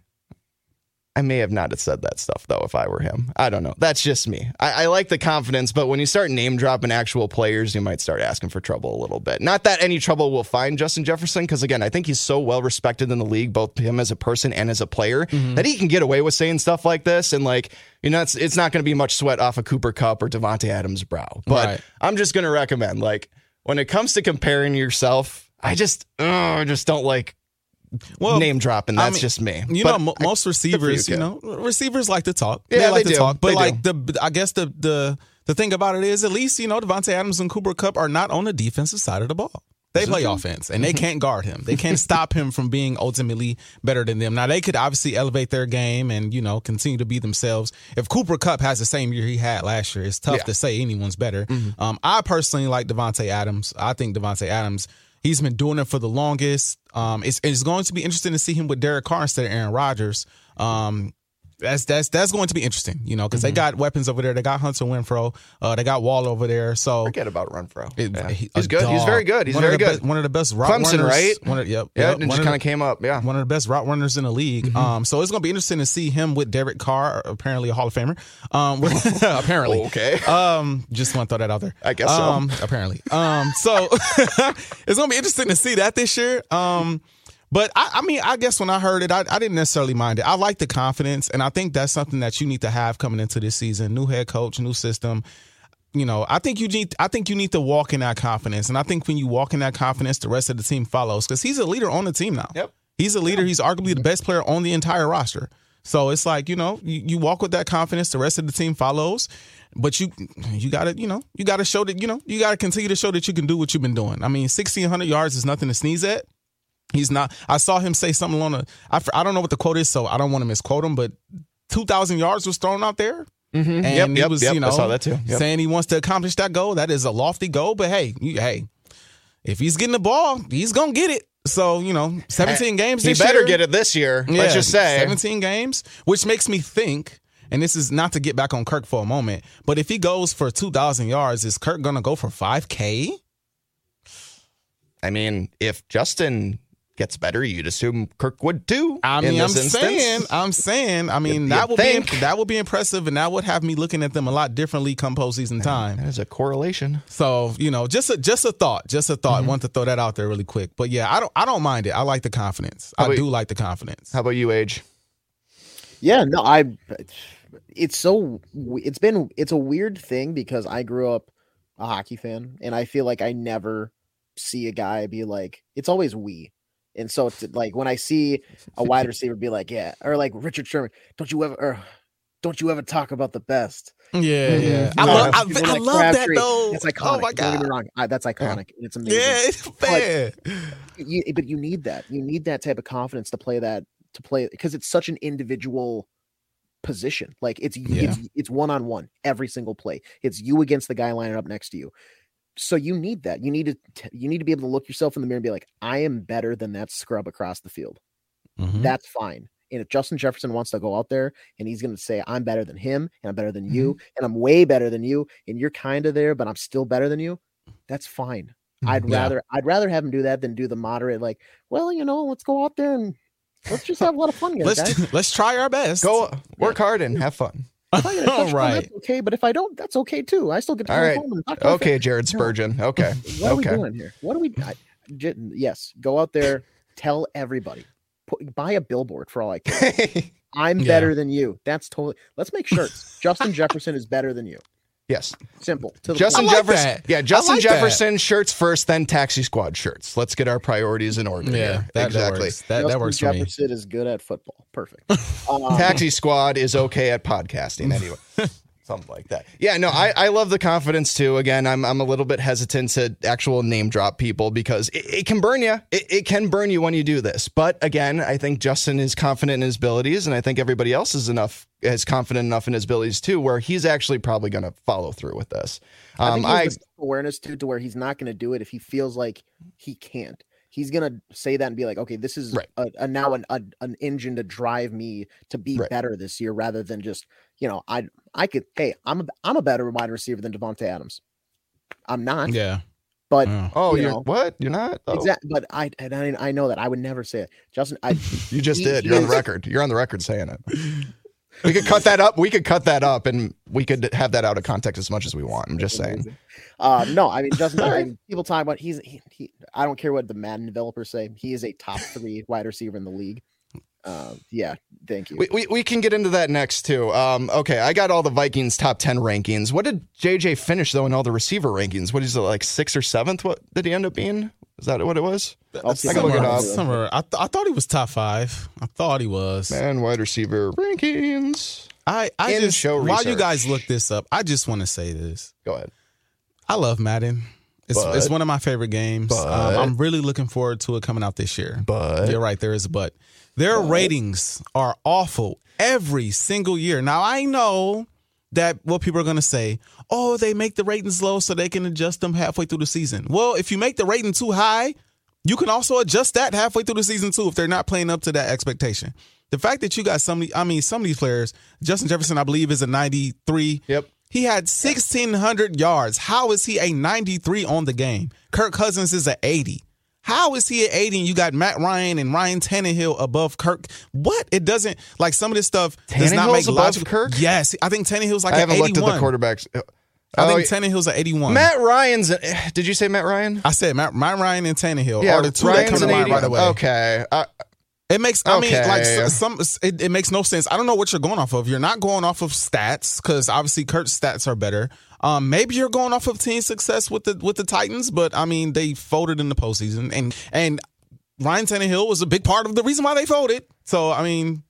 I may have not have said that stuff though if I were him. I don't know. That's just me. I, I like the confidence, but when you start name dropping actual players, you might start asking for trouble a little bit. Not that any trouble will find Justin Jefferson, because again, I think he's so well respected in the league, both him as a person and as a player, Mm-hmm. that he can get away with saying stuff like this. And like, you know, it's it's not going to be much sweat off of Cooper Kupp or Davante Adams' brow. But Right. I'm just going to recommend, like, when it comes to comparing yourself, I just, I just don't like Well, name dropping. I That's mean, just me. You But know, mo- I- most receivers, you, you know, receivers like to talk. Yeah, they like they to do. talk. But They like the, I guess the the the thing about it is, at least you know, Davante Adams and Cooper Kupp are not on the defensive side of the ball. They play offense and they can't guard him. They can't stop him from being ultimately better than them. Now they could obviously elevate their game and you know continue to be themselves. If Cooper Kupp has the same year he had last year, it's tough Yeah. to say anyone's better. Um, I personally like Davante Adams. I think Davante Adams. He's been doing it for the longest. Um, it's, it's going to be interesting to see him with Derek Carr instead of Aaron Rodgers. Um, that's that's that's going to be interesting, you know, because they got weapons over there. They got Hunter Renfrow. Uh, they got Wall over there. So Forget about Renfrow. it- Yeah. he- He's good. He's very good. He's One very good. One of the best route Clemson, runners. right? One of, yep. yeah, yep. and just kind of the- came up. Yeah. one of the best route runners in the league. Mm-hmm. Um, so it's going to be interesting to see him with Derek Carr, apparently a Hall of Famer. Um, apparently, Okay. Um, just want to throw that out there. I guess so. um, Apparently. Um, so it's going to be interesting to see that this year. Um, but I, I mean, I guess when I heard it, I, I didn't necessarily mind it. I like the confidence, and I think that's something that you need to have coming into this season. New head coach, new system you know, I think you need I think you need to walk in that confidence. And I think when you walk in that confidence, the rest of the team follows because he's a leader on the team now. Yep. He's a leader. He's arguably the best player on the entire roster. So it's like, you know, you, you walk with that confidence, the rest of the team follows. But you you gotta, you know, you gotta show that, you know, you gotta continue to show that you can do what you've been doing. I mean, sixteen hundred yards is nothing to sneeze at. He's not. I saw him say something on a. I, I don't know what the quote is, so I don't want to misquote him. But two thousand yards was thrown out there. and Mm-hmm. Yep, he yep, was, yep, you I know, saw that too. Yep. saying he wants to accomplish that goal. That is a lofty goal, but hey, you, hey, if he's getting the ball, he's gonna get it. So you know, 17 games. He better year. get it this year. Yeah, Let's just say. 17 games, which makes me think, and this is not to get back on Kirk for a moment, but if he goes for 2,000 yards, is Kirk going to go for 5K? I mean, if Justin gets better, you'd assume Kirk would too. I in mean, I'm instance. saying, I'm saying, I mean, You'd that would think. be that would be impressive, and that would have me looking at them a lot differently come postseason time. That is a correlation. So you know, just a just a thought, just a Mm-hmm. thought. Want to throw that out there really quick, but yeah, I don't I don't mind it. I like the confidence. How I about do you? like the confidence. How about you, Age? Yeah, no, I. It's so. It's been. It's a weird thing because I grew up a hockey fan, and I feel like I never see a guy be like. It's always we, and so it's like when I see a wide receiver be like, yeah, or like Richard Sherman, don't you ever, or don't you ever talk about the best? Yeah, Mhm. yeah. I No, love, I, People I love that Crabtree, though. It's iconic. Oh my Don't get me wrong. I, that's iconic. and It's amazing. Yeah, it's bad. you, but you need that. You need that type of confidence to play that to play because it's such an individual position. Like it's it's it's one on one every single play. It's you against the guy lining up next to you. So you need that. You need to t- you need to be able to look yourself in the mirror and be like, I am better than that scrub across the field. Mhm. That's fine. And if Justin Jefferson wants to go out there and he's going to say, I'm better than him and I'm better than you and I'm way better than you and you're kind of there, but I'm still better than you, that's fine. I'd Yeah. rather I'd rather have him do that than do the moderate like, well, you know, let's go out there and let's just have a lot of fun, guys. guys. Let's let's try our best. Go work hard and have fun. If I get a All right. okay. But if I don't, that's okay too. I still get to All right. home and talk to my Okay, Jared No. Spurgeon. Okay. family. What are okay. we doing here? What are we? I, j- yes, go out there, tell everybody, put, buy a billboard for all I care. I'm Yeah. better than you. That's totally. Let's make shirts. Justin Jefferson is better than you. Yes. Simple. To Justin like Jefferson. that. Yeah, Justin like that. Jefferson shirts first, then Taxi Squad shirts. Let's get our priorities in order. Yeah, here. that, that exactly. works. That, that Justin works for me. Jefferson is good at football. Perfect. Um, Taxi Squad is okay at podcasting anyway. Something like that. Yeah, no, I, I love the confidence too. Again, I'm I'm a little bit hesitant to actual name drop people because it, it can burn you. It, it can burn you when you do this. But again, I think Justin is confident in his abilities, and I think everybody else is enough is confident enough in his abilities too, where he's actually probably going to follow through with this. I Um, has I awareness too, to where he's not going to do it if he feels like he can't. He's gonna say that and be like, okay, this is Right. a, a now an a, an engine to drive me to be Right. better this year, rather than just you know, I I could hey, I'm a I'm a better wide receiver than Davante Adams. I'm not, Yeah. but Yeah. oh, you you're know. what? You're not? Oh, exactly. But I and I, I know that I would never say it, Justin. I You just He- did. You're on the record. You're on the record saying it. We could cut that up. We could cut that up, and we could have that out of context as much as we want. I'm just saying. Uh, no, I mean Justin. I mean, people talk about he's he, he. I don't care what the Madden developers say. He is a top three wide receiver in the league. Uh, yeah, thank you. We, we, we can get into that next too. Um, okay, I got all the Vikings top ten rankings. What did JJ finish though in all the receiver rankings? What is it like sixth or seventh? What did he end up being? Is that what it was? I'll I can look it up. somewhere- I, th- I thought he was top five. I thought he was. Man, wide receiver rankings. I, I In just show while you guys look this up, I just want to say this. Go ahead. I love Madden. It's, But- it's one of my favorite games. Um, I'm really looking forward to it coming out this year. But You're right, there is a but. Their ratings are awful every single year. Now I know that what people are going to say, oh, they make the ratings low so they can adjust them halfway through the season. Well, if you make the rating too high, you can also adjust that halfway through the season too if they're not playing up to that expectation. The fact that you got some, I mean, some of these players, Justin Jefferson, I believe, is a 93. Yep. He had 1,600 yards. How is he a 93 on the game? Kirk Cousins is a 80. How is he at 80 and you got Matt Ryan and Ryan Tannehill above Kirk? What? It doesn't, like some of this stuff does not Tannehill's make above logical. Kirk? Yes. I think Tannehill's like I haven't 81. looked at the quarterbacks. I Oh, think Tannehill's at 81. Matt Ryan's. Did you say Matt Ryan? I said Matt, Matt Ryan and Tannehill Yeah, are the two Ryan's that come to mind 80. right away. Okay. Uh, It makes. I mean, like some. It, it makes no sense. I don't know what you're going off of. You're not going off of stats because obviously Kurt's stats are better. Um, maybe you're going off of team success with the with the Titans, but I mean they folded in the postseason, and and Ryan Tannehill was a big part of the reason why they folded. So I mean,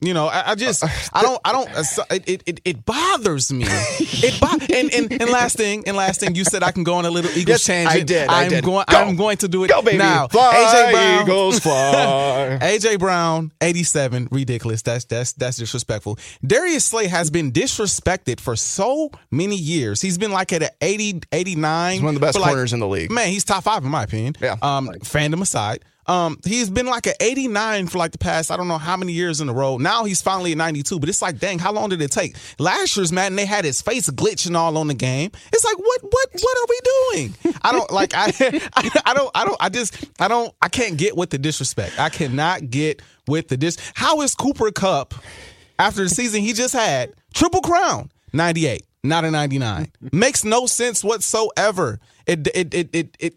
You know, I, I just, I don't, I don't. uh, It, it, it bothers me. It bo- and, and and last thing, and last thing, you said I can go on a little Eagles Yes, tangent. I did, I I'm did. going. Go. I'm going to do it Go, baby. now. Fly, AJ Brown, Eagles, fly. AJ Brown, 87, ridiculous. That's that's that's disrespectful. Darius Slay has been disrespected for so many years. He's been like at an 80, 89. He's one of the best for like- corners in the league. Man, he's top five in my opinion. Yeah. Um, fandom aside. Um, he's been like an 89 for like the past, I don't know how many years in a row. Now he's finally at 92, but it's like, dang, how long did it take? Last year's Madden, they had his face glitching all on the game. It's like, what, what, what are we doing? I don't like, I, I, I don't, I don't, I just, I don't, I can't get with the disrespect. I cannot get with the dis. How is Cooper Kupp after the season he just had? Triple crown, 98, not a 99. Makes no sense whatsoever. It, it, it, it, it,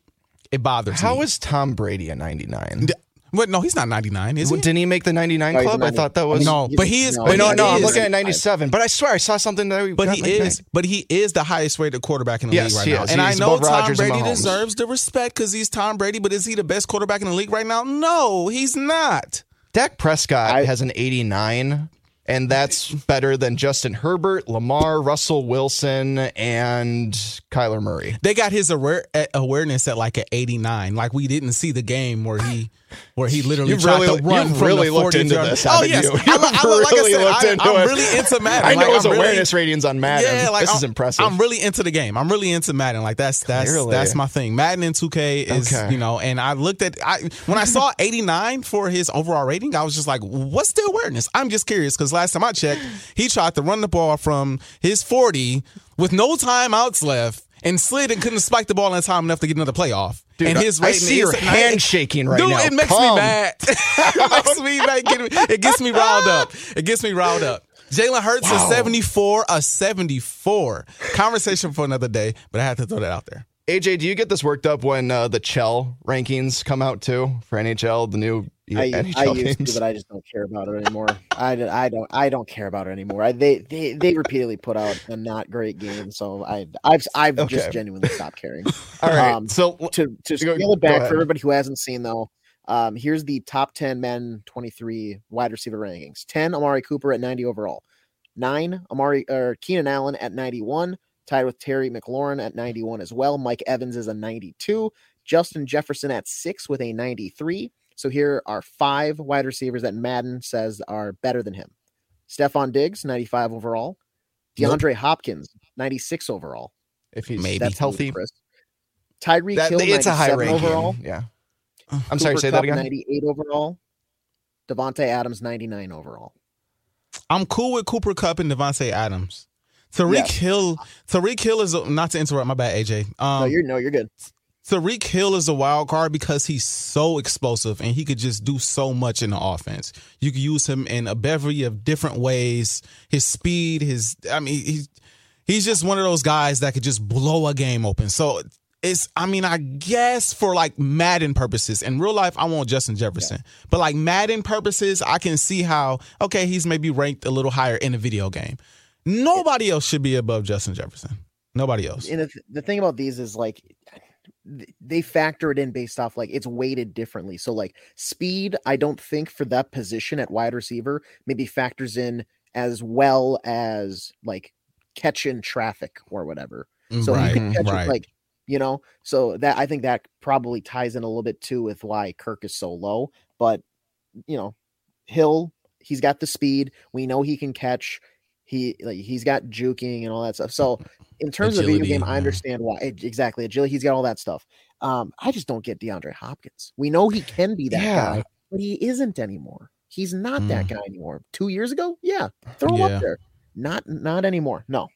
it bothers me. How is Tom Brady a 99? What? No, he's not 99, is he? Didn't he make the 99 No, he's a club? I thought that was. No, but he is. No, but no, he no, I'm looking at 97. But I swear I saw something that we But he like is. But he is the highest rated quarterback in the Yes, league right he now. is. And I know Tom Rodgers and Brady deserves the respect because he's Tom Brady. But is he the best quarterback in the league right now? No, he's not. Dak Prescott I- has an 89, and that's better than Justin Herbert, Lamar, Russell Wilson, and Kyler Murray. They got his aware, uh, awareness at like an 89. Like we didn't see the game where he where he literally You've tried really- to run from really the looked 40 into yard- this, Oh yes, you? I'm, I'm, You've like I really said, I, into I'm really into Madden. I know like, his I'm really- awareness ratings on Madden. Yeah, like this I'm, is impressive. I'm really into the game. I'm really into Madden. Like that's that's Clearly. that's my thing. Madden and 2K is Okay. you know. And I looked at I when I saw 89 for his overall rating, I was just like, what's the awareness? I'm just curious because last time I checked, he tried to run the ball from his 40 with no timeouts left. And slid and couldn't spike the ball in time enough to get another playoff. Dude, and his I rating see your hand 90. shaking right Dude, now. it makes me mad. it makes me mad. It gets me riled up. It gets me riled up. Jalen Hurts a 74, a 74. Conversation for another day, but I had to throw that out there. AJ, do you get this worked up when uh, the Chell rankings come out too for NHL, the new I, NHL I used games? to, but I just don't care about it anymore. I, I don't I don't care about it anymore. I, they they they repeatedly put out a not great game, so I I've I've Okay. just genuinely stopped caring. All right, um, so to to Go- scale go it back for everybody who hasn't seen though, um, here's the top ten men twenty three wide receiver rankings. Ten Amari Cooper at ninety overall. Nine Amari or Keenan Allen at ninety one, tied with Terry McLaurin at ninety one as well. Mike Evans is a ninety two. Justin Jefferson at six with a ninety three. So here are five wide receivers that Madden says are better than him. Stefon Diggs, 95 overall. Nope. DeAndre Hopkins, 96 overall. if he's Maybe. that's healthy, ludicrous. Tyreek that, Hill, it's a high 97 ranking. overall. Yeah, I'm sorry. Cooper Say Kupp, that again. 98 overall. Davante Adams, 99 overall. I'm cool with Cooper Kupp and Davante Adams. Tyreek Yes. Hill, Tyreek Hill is not to interrupt. My bad, AJ. no, Um, you're no, you're good. Tyreek Hill is a wild card because he's so explosive and he could just do so much in the offense. You could use him in a bevy of different ways. His speed, his I mean, he's he's just one of those guys that could just blow a game open. So it's I mean, I guess for like Madden purposes. In real life, I want Justin Jefferson. But like Madden purposes, I can see how okay, he's maybe ranked a little higher in a video game. Nobody else should be above Justin Jefferson. Nobody else. And the, th- the thing about these is like they factor it in based off like it's weighted differently. So like speed, I don't think for that position at wide receiver maybe factors in as well as like catch in traffic or whatever. Mm, so right, you can mm, catch right. it like you know. So that I think that probably ties in a little bit too with why Kirk is so low. But you know, Hill, he's got the speed. We know he can catch. He like he's got juking and all that stuff. So in terms of video Agility, game, I understand why exactly agility. He's got all that stuff. Um, I just don't get DeAndre Hopkins. We know he can be that Yeah. guy, but he isn't anymore. He's not that Mm. guy anymore. Two years ago, yeah, throw him Yeah. up there. Not not anymore. No.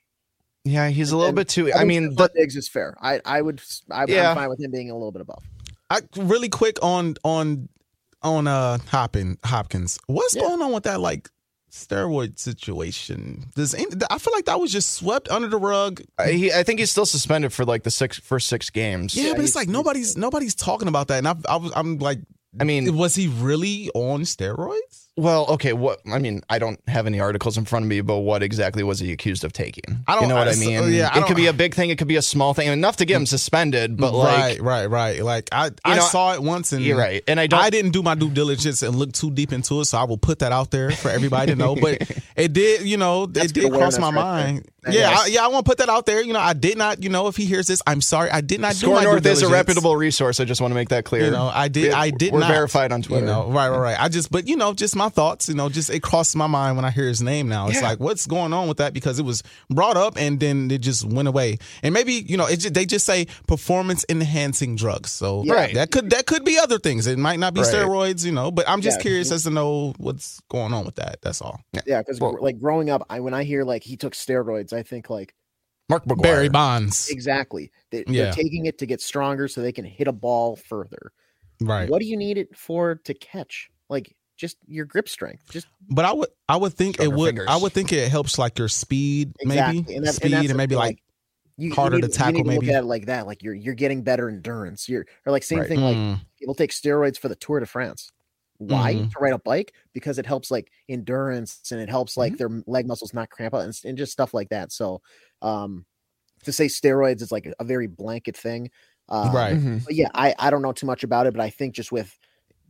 Yeah, he's a little And bit too. I I mean, the, Diggs is fair. I I would I, Yeah. am fine with him being a little bit above. I really quick on on on uh Hopkins Hopkins. What's Yeah. going on with that like steroid situation? Does any, I feel like that was just swept under the rug? I, he, I think he's still suspended for like the six first six games. Yeah, but it's like nobody's nobody's talking about that, and I, I was I'm like, I mean, was he really on steroids? Well, okay. What I mean, I don't have any articles in front of me, but what exactly was he accused of taking? I don't- You know what I- I so- mean? yeah, I it could be a big thing. It could be a small thing. Enough to get him suspended, but like, right, right, right. Like I, I know, saw it once, and you're right. And I don't. I didn't do my due diligence and look too deep into it, so I will put that out there for everybody to know. But it did, you know, That's it did cross my right mind. there. yeah, Yes. I, yeah, I want to put that out there. You know, I did not, you know, if he hears this, I'm sorry, I did not do Score my North due is a reputable resource. I just want to make that clear. You know, I did. We- I did. We're not, verified on Twitter. You know, right, right, right. I just, but you know, just my thoughts. You know, just it crossed my mind when I hear his name. Now it's Yeah. like, what's going on with that? Because it was brought up and then it just went away. And maybe you know, it just, they just say performance enhancing drugs. So Right. that could that could be other things. It might not be Right. steroids. You know, but I'm just Yeah. curious as to know what's going on with that. That's all. Yeah, because Well- like growing up, I when I hear like he took steroids, I think like Mark McGwire. Barry Bonds. exactly they, Yeah. they're taking it to get stronger so they can hit a ball further. Right. What do you need it for to catch? Like just your grip strength. Just But I would I would think it would fingers. I would think it helps like your speed exactly. maybe and, that, speed and, and, maybe thing, like you, you harder need- to tackle, You need to maybe. look at it like that. Like you're you're getting better endurance. You're or like same Right. thing. Like mm, people take steroids for the Tour de France. Why? Mhm. To ride a bike? Because it helps like endurance and it helps like Mm-hmm. their leg muscles not cramp up and, and just stuff like that. So, um, to say steroids is like a, a very blanket thing. Um, right. Mhm. But yeah, I, I don't know too much about it, but I think just with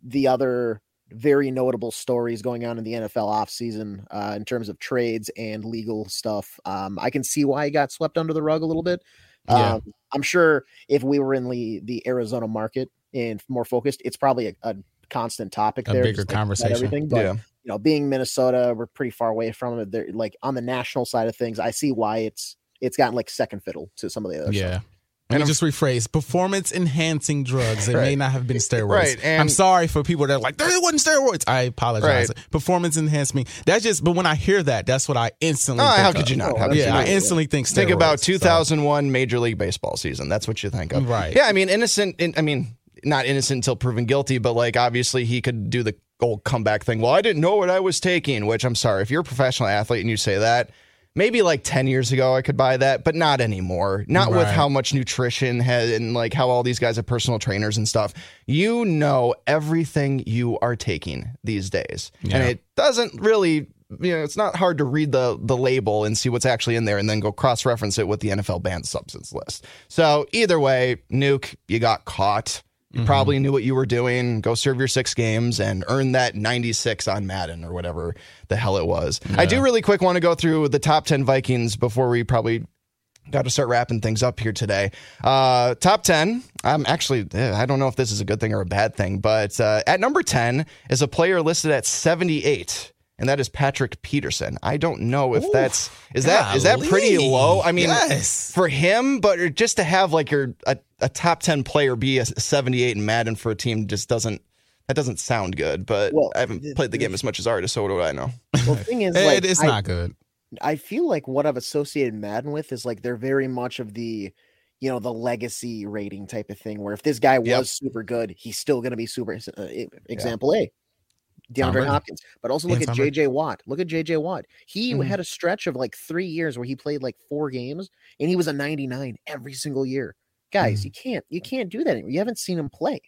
the other very notable stories going on in the NFL offseason uh, in terms of trades and legal stuff, um, I can see why he got swept under the rug a little bit. Yeah. Um, I'm sure if we were in the, the Arizona market and more focused, it's probably a, a constant topic A there. bigger conversation. Everything, but Yeah. you know, being Minnesota, we're pretty far away from it. They're like on the national side of things. I see why it's it's gotten like second fiddle to some of the other stuff. Yeah. Let me just rephrase performance enhancing drugs. It may not have been steroids. Right, and- I'm sorry for people that are like, there wasn't steroids. I apologize. Performance enhancement. That's just, but when I hear that, that's what I instantly Oh, think how of. could you not? How could yeah, you I not? instantly think steroids. Think about so- 2001 Major League Baseball season. That's what you think of. Right. Yeah, I mean, innocent. In, I mean, not innocent until proven guilty, but like obviously he could do the old comeback thing. Well, I didn't know what I was taking, which I'm sorry. If you're a professional athlete and you say that, maybe like 10 years ago I could buy that, but not anymore. Not with how much nutrition has and like how all these guys have personal trainers and stuff. You know everything you are taking these days. And it doesn't really you know, it's not hard to read the the label and see what's actually in there and then go cross reference it with the NFL banned substance list. So either way, nuke, you got caught. You Mm-hmm. probably knew what you were doing. Go serve your six games and earn that 96 on Madden or whatever the hell it was. I do really quick want to go through the top 10 Vikings before we probably got to start wrapping things up here today. Uh, top 10. I'm actually, eh, I don't know if this is a good thing or a bad thing, but uh, at number 10 is a player listed at 78. And that is Patrick Peterson. I don't know if that's is that is that pretty low? I mean, Yes. for him, but just to have like your a, a top ten player be a 78 in Madden for a team just doesn't that doesn't sound good. But Well, I haven't the- played the game as much as Artis, so what do I know? Well, the thing is, It- like, it's I, not good. I feel like what I've associated Madden with is like they're very much of the, you know, the legacy rating type of thing. Where if this guy was Yep. super good, he's still going to be super. Uh, example A, DeAndre. Hopkins. But also look at J.J. Watt. Look at J.J. Watt. He Mhm. had a stretch of like three years where he played like four games, and he was a 99 every single year. Guys, Mm. you can't you can't do that anymore. You haven't seen him play.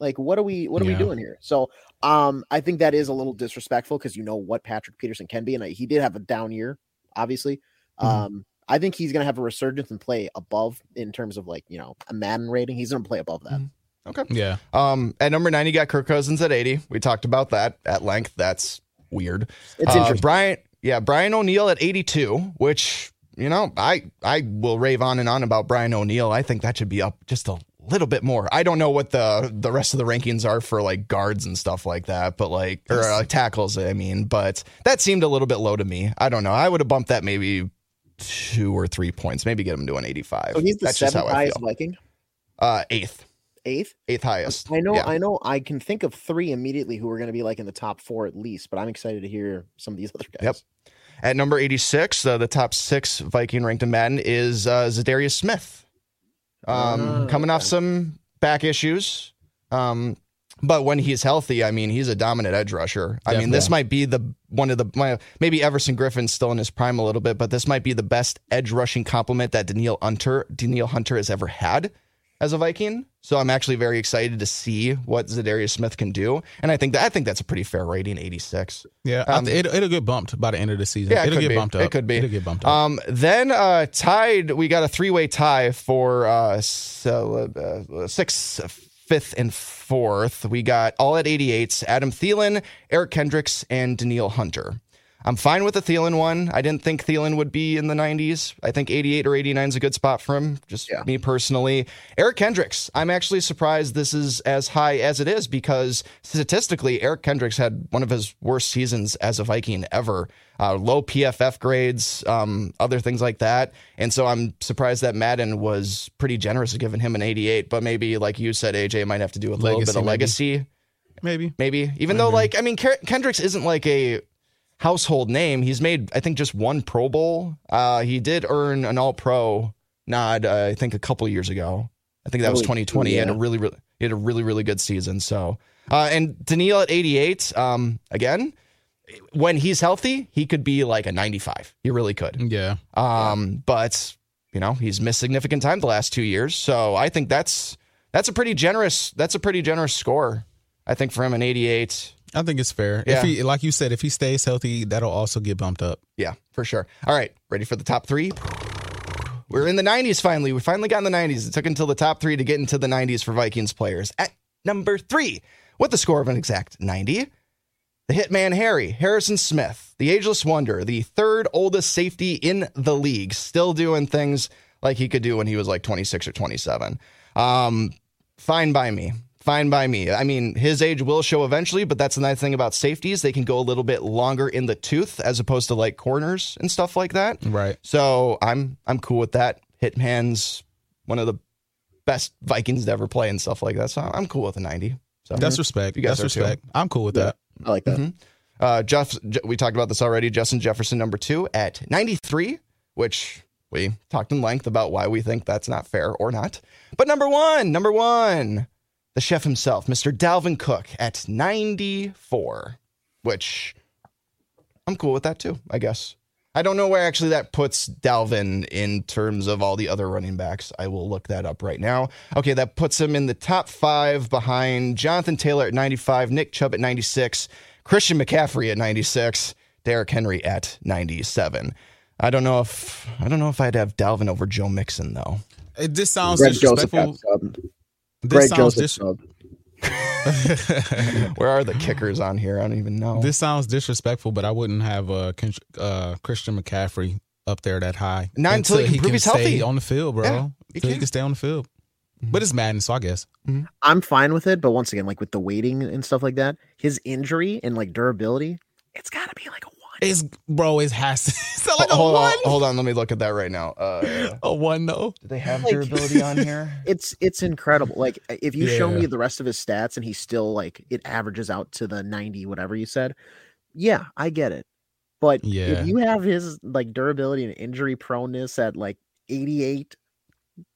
Like, what are we what are Yeah. we doing here? So, um, I think that is a little disrespectful because you know what Patrick Peterson can be, and I, he did have a down year, obviously. Mhm. Um, I think he's going to have a resurgence and play above in terms of like you know a Madden rating. He's going to play above that. Okay. Yeah. Um, at number nine, you got Kirk Cousins at 80. We talked about that at length. That's weird. It's Uh, interesting. Brian, yeah, Brian O'Neill at 82, which you know, I I will rave on and on about Brian O'Neill. I think that should be up just a little bit more. I don't know what the the rest of the rankings are for like guards and stuff like that, but like or uh, tackles. I mean, but that seemed a little bit low to me. I don't know. I would have bumped that maybe two or three points, maybe get him to an 85. So he's the That's just seventh how I highest feel. Viking, Uh, eighth, eighth. eighth highest. I know, Yeah. I know, I can think of three immediately who are going to be like in the top four at least. But I'm excited to hear some of these other guys. Yep. At number 86, uh, the top six Viking ranked in Madden is uh, Za'Darius Smith. Um, Ah, coming off some back issues. Um, but when he's healthy, I mean, he's a dominant edge rusher. I mean, this might be the one of the my, maybe Everson Griffen's still in his prime a little bit, but this might be the best edge rushing compliment that Danielle Hunter Danielle Hunter has ever had. as a Viking. So I'm actually very excited to see what Za'Darius Smith can do, and I think that I think that's a pretty fair rating, 86. Yeah, Um, it, it'll get bumped by the end of the season. Yeah, it it'll get be. bumped up. It could be. It'll get bumped up. Um, then uh, tied, we got a three way tie for uh, so, uh, sixth, fifth, and fourth. We got all at 88s Adam Thielen, Eric Kendricks, and Danielle Hunter. I'm fine with the Thielen one. I didn't think Thielen would be in the 90s. I think 88 or 89 is a good spot for him, just Yeah. me personally. Eric Kendricks, I'm actually surprised this is as high as it is because statistically, Eric Kendricks had one of his worst seasons as a Viking ever. Uh, low PFF grades, um, other things like that. And so I'm surprised that Madden was pretty generous of giving him an 88. But maybe, like you said, AJ might have to do with a little bit Legacy, of maybe. legacy Maybe. maybe. Even though, like, I mean, Kendricks isn't like a household name. He's made, I think, just one Pro Bowl. Uh, he did earn an All Pro nod, uh, I think, a couple years ago. I think that was Oh, 2020. He had a really, really, he had a really, really good season. So, uh, and Danielle at 88. Um, again, when he's healthy, he could be like a 95. He really could. Yeah. Um, but you know, he's missed significant time the last two years. So I think that's that's a pretty generous that's a pretty generous score. I think for him an 88. I think it's fair. Yeah. If he, like you said, if he stays healthy, that'll also get bumped up. Yeah, for sure. All right, ready for the top three? We're in the 90s finally. We finally got in the 90s. It took until the top three to get into the 90s for Vikings players. At number three, with the score of an exact 90, the hitman Harry, Harrison Smith, the ageless wonder, the third oldest safety in the league, still doing things like he could do when he was like 26 or 27. Um, fine by me. Fine by me. I mean, his age will show eventually, but that's the nice thing about safeties. They can go a little bit longer in the tooth as opposed to like corners and stuff like that. Right. So I'm I'm cool with that. Hitman's one of the best Vikings to ever play and stuff like that. So I'm cool with a 90. So That's respect. You guys That's are too. I'm cool with that. I like that. Mhm. Uh, Jeff, we talked about this already. Justin Jefferson, number two at 93, which we talked in length about why we think that's not fair or not. But number one, number one, the chef himself, Mr. Dalvin Cook at 94, which I'm cool with that too, I guess. I don't know where actually that puts Dalvin in terms of all the other running backs. I will look that up right now. Okay, that puts him in the top five behind Jonathan Taylor at 95, Nick Chubb at 96, Christian McCaffrey at 96, Derrick Henry at 97. I don't know if I don't know if I'd have Dalvin over Joe Mixon though. It, this sounds Greg Joseph disrespectful. Subbed. This Greg sounds Joseph dis- Where are the kickers on here? I don't even know. this sounds disrespectful, but I wouldn't have uh, Ken- uh, Christian McCaffrey up there that high Not until he can prove he's stay healthy. on the field, bro. Yeah, he until he can. Mm-hmm. can stay on the field. But it's Madden, so I guess. I'm fine with it, but once again, like with the weighting and stuff like that, his injury and like durability, it's got to be like a one. It's bro. It has to. It's not like a hold one. on, hold on. Let me look at that right now. Uh, A one though. do they have Like- durability on here? It's it's incredible. Like if you show me the rest of his stats and he's still like it averages out to the 90 whatever you said. Yeah, I get it. But Yeah. if you have his like durability and injury proneness at like 88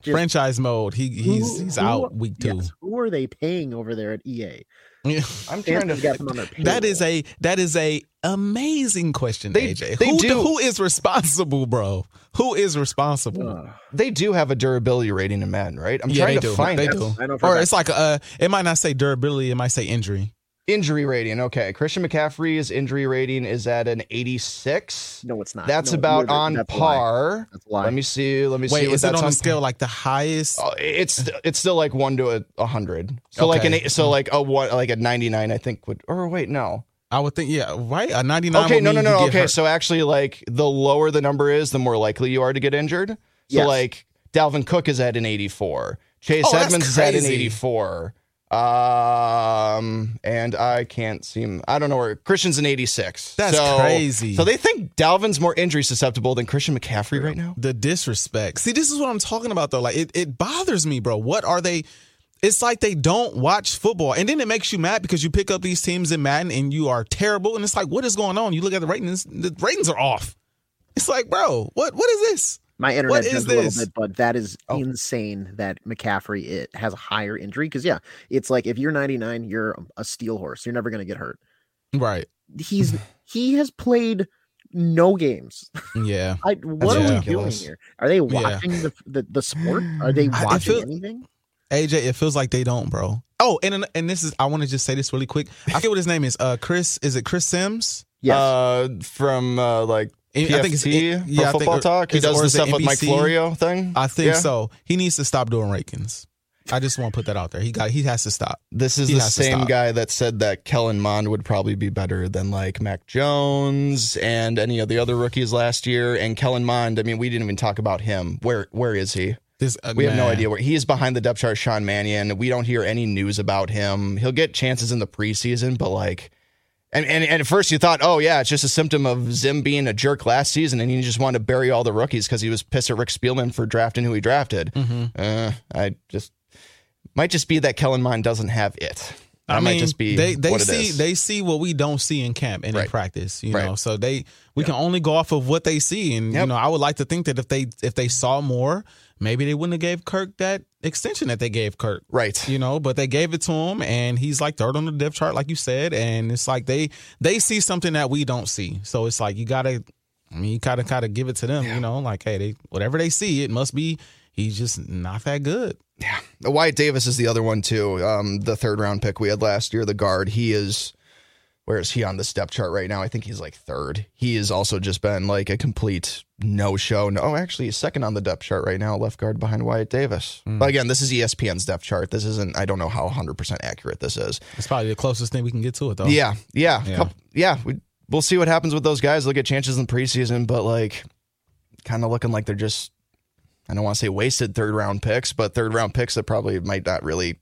just Franchise mode. He he's who- he's who- out week two. yes, who are they paying over there at EA? I'm trying Panthers to. got them on their That is a that is a amazing question, They- AJ. they who, do- who is responsible, bro? Who is responsible? Ugh. They do have a durability rating in Madden, right? I'm yeah, trying they to do. find they it. do. I know Or it's like uh, it might not say durability. It might say injury. Injury rating. Okay. Christian McCaffrey's injury rating is at an 86. No, it's not. That's no, about no, on that's par. Let me see. Let me Wait, see. Wait, is it on a scale par. like the highest? Oh, it's it's still like one to a 100. So okay. like an so like a one. like a 99 I think would or wait, no. I would think, yeah, right? A 99. Okay, no, no, no. Okay, hurt. so actually, like, the lower the number is, the more likely you are to get injured. So, yes. like, Dalvin Cook is at an 84. Chase oh, Edmonds is at an 84. Um, and I can't seem. I don't know where Christian's in eighty six. That's crazy. So they think Dalvin's more injury susceptible than Christian McCaffrey right now. the disrespect. See, this is what I'm talking about though. Like it, it bothers me, bro. What are they? It's like they don't watch football, and then it makes you mad because you pick up these teams in Madden and you are terrible. And it's like, what is going on? You look at the ratings; the ratings are off. It's like, bro, what what is this? My internet is a little bit, but that is Oh. insane that McCaffrey it has a higher injury because yeah, it's like if you're 99, you're a steel horse. You're never gonna get hurt. Right? He's he has played no games. Yeah. I, what are we doing here? Are they watching the, the the sport? Are they watching feel- anything? AJ, it feels like they don't, bro. Oh, and and this is I want to just say this really quick. I forget what his name is. Uh, Chris. Is it Chris Simms? Yes. Uh, from uh, like I think it's- yeah, I think- Football Talk. He does the stuff with Mike? Florio thing. I think Yeah. so. He needs to stop doing Rakins. I just want to put that out there. He got he has to stop. This is He the same guy that said that Kellen Mond would probably be better than like Mac Jones and any of the other rookies last year. And Kellen Mond, I mean, we didn't even talk about him. Where where is he? This uh, We have no idea where he is behind the depth chart. Sean Mannion. We don't hear any news about him. He'll get chances in the preseason, but like, and and, and at first you thought, oh yeah, it's just a symptom of Zim being a jerk last season, and he just wanted to bury all the rookies because he was pissed at Rick Spielman for drafting who he drafted. Mm-hmm. Uh, I just might just be that Kellen Mond doesn't have it. That I might mean, just be they they what it see is. they see what we don't see in camp and Right. in practice, you Right. know. So they we can only go off of what they see, and you know, I would like to think that if they if they saw more, maybe they wouldn't have gave Kirk that extension that they gave Kirk. right. You know, but they gave it to him, and he's like third on the depth chart, like you said, and it's like they they see something that we don't see. So it's like you gotta, I mean, you gotta kind of give it to them. You know, like hey, they whatever they see, it must be he's just not that good. Yeah. Wyatt Davis is the other one too. Um, the third round pick we had last year, the guard. He is. Where is he on the step chart right now? I think he's like third. He has also just been like a complete no show. No, oh, actually, he's second on the depth chart right now, left guard behind Wyatt Davis. Hmm. But again, this is ESPN's depth chart. This isn't. I don't know how 100 percent accurate this is. It's probably the closest thing we can get to it, though. Yeah, yeah, Yeah. yeah. yeah we, we'll see what happens with those guys. They'll get chances in preseason, but like, kind of looking like they're just. I don't want to say wasted third round picks, but third round picks that probably might not really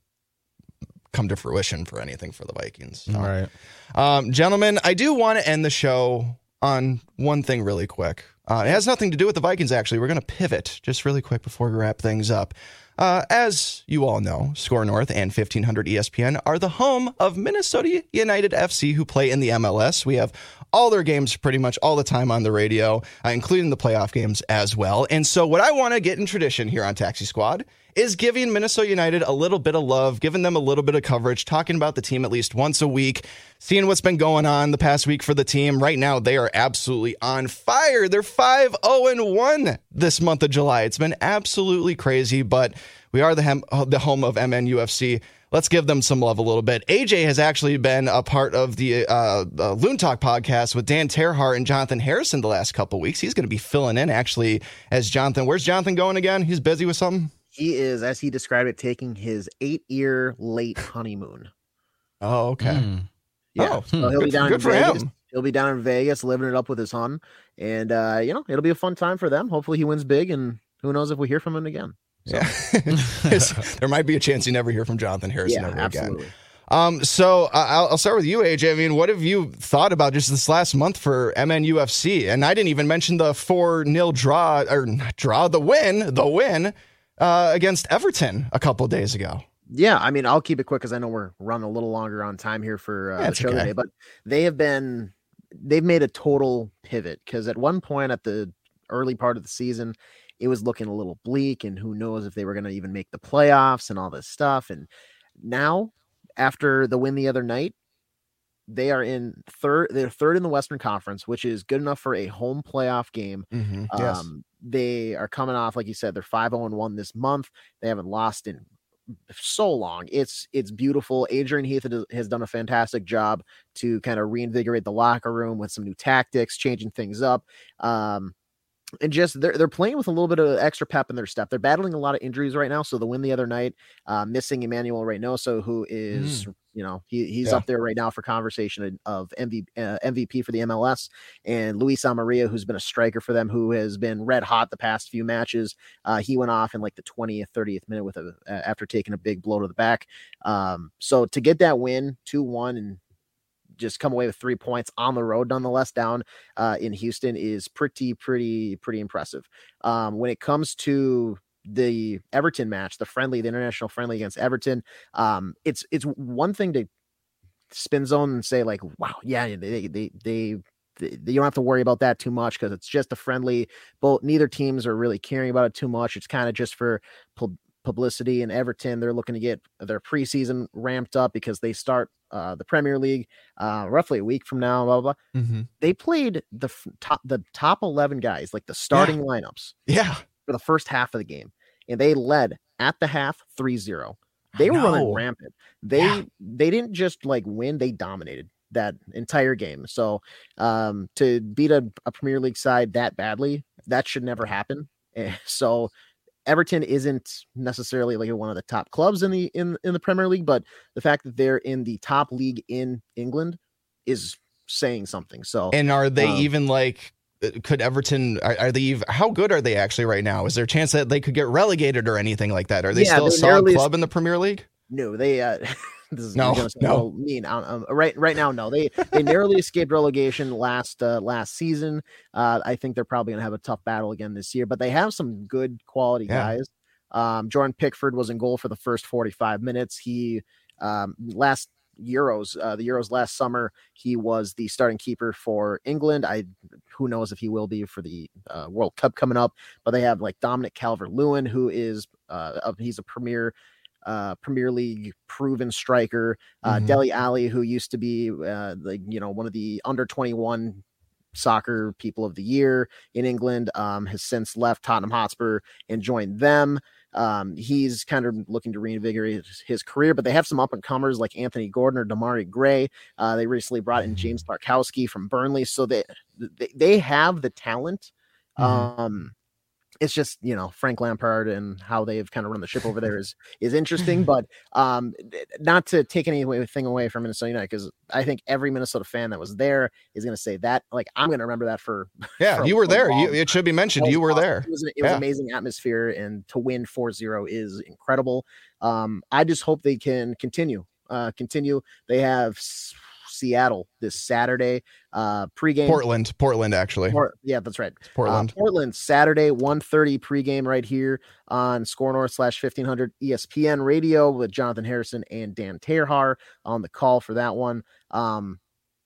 come to fruition for anything for the Vikings. So, All right. um, gentlemen, I do want to end the show on one thing really quick. Uh, it has nothing to do with the Vikings, actually. We're going to pivot just really quick before we wrap things up. Uh, as you all know, SKOR North and 1500 ESPN are the home of Minnesota United FC, who play in the MLS. We have all their games pretty much all the time on the radio, uh, including the playoff games as well. And so, what I want to get in tradition here on Taxi Squad is giving Minnesota United a little bit of love, giving them a little bit of coverage, talking about the team at least once a week, seeing what's been going on the past week for the team. Right now, they are absolutely on fire. They're 5 0 1 this month of July. It's been absolutely crazy, but we are the, hem- the home of MNUFC. Let's give them some love a little bit. AJ has actually been a part of the uh, uh, Loon Talk podcast with Dan Terhart and Jonathan Harrison the last couple weeks. He's going to be filling in actually as Jonathan. Where's Jonathan going again? He's busy with something. He is, as he described it, taking his eight year late honeymoon. Oh, okay. Mm. Yeah, Oh, so he'll good be down good in for Vegas. him. He'll be down in Vegas, living it up with his hun, and uh, you know it'll be a fun time for them. Hopefully, he wins big, and who knows if we hear from him again. Yeah. there might be a chance you never hear from Jonathan Harrison yeah, ever absolutely. again. Um, so uh, I'll, I'll start with you, AJ. I mean, what have you thought about just this last month for MNUFC? And I didn't even mention the 4 0 draw, or draw, the win, the win uh, against Everton a couple days ago. Yeah, I mean, I'll keep it quick because I know we're running a little longer on time here for uh, Yeah, the show okay. today. But they have been, they've made a total pivot because at one point at the early part of the season, it was looking a little bleak, and who knows if they were going to even make the playoffs and all this stuff. And now, after the win the other night, they are in third. They're third in the Western Conference, which is good enough for a home playoff game. Mm-hmm. Um, they are coming off, like you said, they're 5 0 1 this month. They haven't lost in so long. It's it's beautiful. Adrian Heath has- has done a fantastic job to kind of reinvigorate the locker room with some new tactics, changing things up. Um, and just they're they're playing with a little bit of extra pep in their step. They're battling a lot of injuries right now. So the win the other night, uh, missing Emanuel Reynoso, who is you know he he's Yeah. up there right now for conversation of MVP uh, MVP for the MLS, and Luis Amarilla, who's been a striker for them, who has been red hot the past few matches. Uh, he went off in like the 20th, 30th minute with a after taking a big blow to the back. Um, so to get that win, two one, and just come away with three points on the road, nonetheless, down uh, in Houston is pretty, pretty, pretty impressive. Um, when it comes to the Everton match, the friendly, the international friendly against Everton, um, it's it's one thing to spin zone and say like, wow, yeah, they they they. they th- you don't have to worry about that too much because it's just a friendly. Both neither teams are really caring about it too much. It's kind of just for publicity. And Everton, they're looking to get their preseason ramped up because they start uh, the Premier League uh, roughly a week from now. Blah blah. blah. Mm-hmm. They played the f- top the top eleven guys, like the starting lineups Yeah. for the first half of the game, and they led at the half 3-0. They were running rampant. They yeah. they didn't just like win, they dominated that entire game. So um to beat a, a Premier League side that badly, that should never happen. So Everton isn't necessarily like one of the top clubs in the in in the Premier League, but the fact that they're in the top league in England is saying something. So, and are they um, even like? Uh, could Everton are, are, they even how good are they actually right now? Is there a chance that they could get relegated or anything like that? Are they yeah, still a solid club in the Premier League? No, they uh this is no, no. mean. Um, right, right now, no. They they narrowly escaped relegation last uh, last season. Uh, I think they're probably gonna have a tough battle again this year, but they have some good quality yeah. guys. Um, Jordan Pickford was in goal for the first 45 minutes. He um, last Euros, uh, the Euros last summer, he was the starting keeper for England. I who knows if he will be for the uh, World Cup coming up. But they have like Dominic Calvert Lewin, who is uh, he's a premier uh, Premier League proven striker. Uh, mm-hmm. Dele Alli, who used to be uh, like you know one of the under twenty one soccer people of the year in England, um, has since left Tottenham Hotspur and joined them. Um, he's kind of looking to reinvigorate his, career, but they have some up and comers like Anthony Gordon or Demarai Gray. Uh, they recently brought in James mm-hmm. Tarkowski from Burnley, so they they, they have the talent. Mm-hmm. Um, it's just you know Frank Lampard and how they've kind of run the ship over there is is interesting, but um, not to take anything away from Minnesota United because I think every Minnesota fan that was there is going to say that like I'm going to remember that for yeah for you were there. You, it should be mentioned you were awesome. there. It was, an, it was amazing atmosphere and to win 4-0 is incredible. Um, I just hope they can continue uh, continue. They have Seattle this Saturday. Uh, pregame Portland, Portland actually. Port, yeah, that's right. It's Portland, uh, Portland Saturday, 1.30 pregame right here on SKOR North slash fifteen hundred ESPN Radio with Jonathan Harrison and Dan Terhar on the call for that one. Um,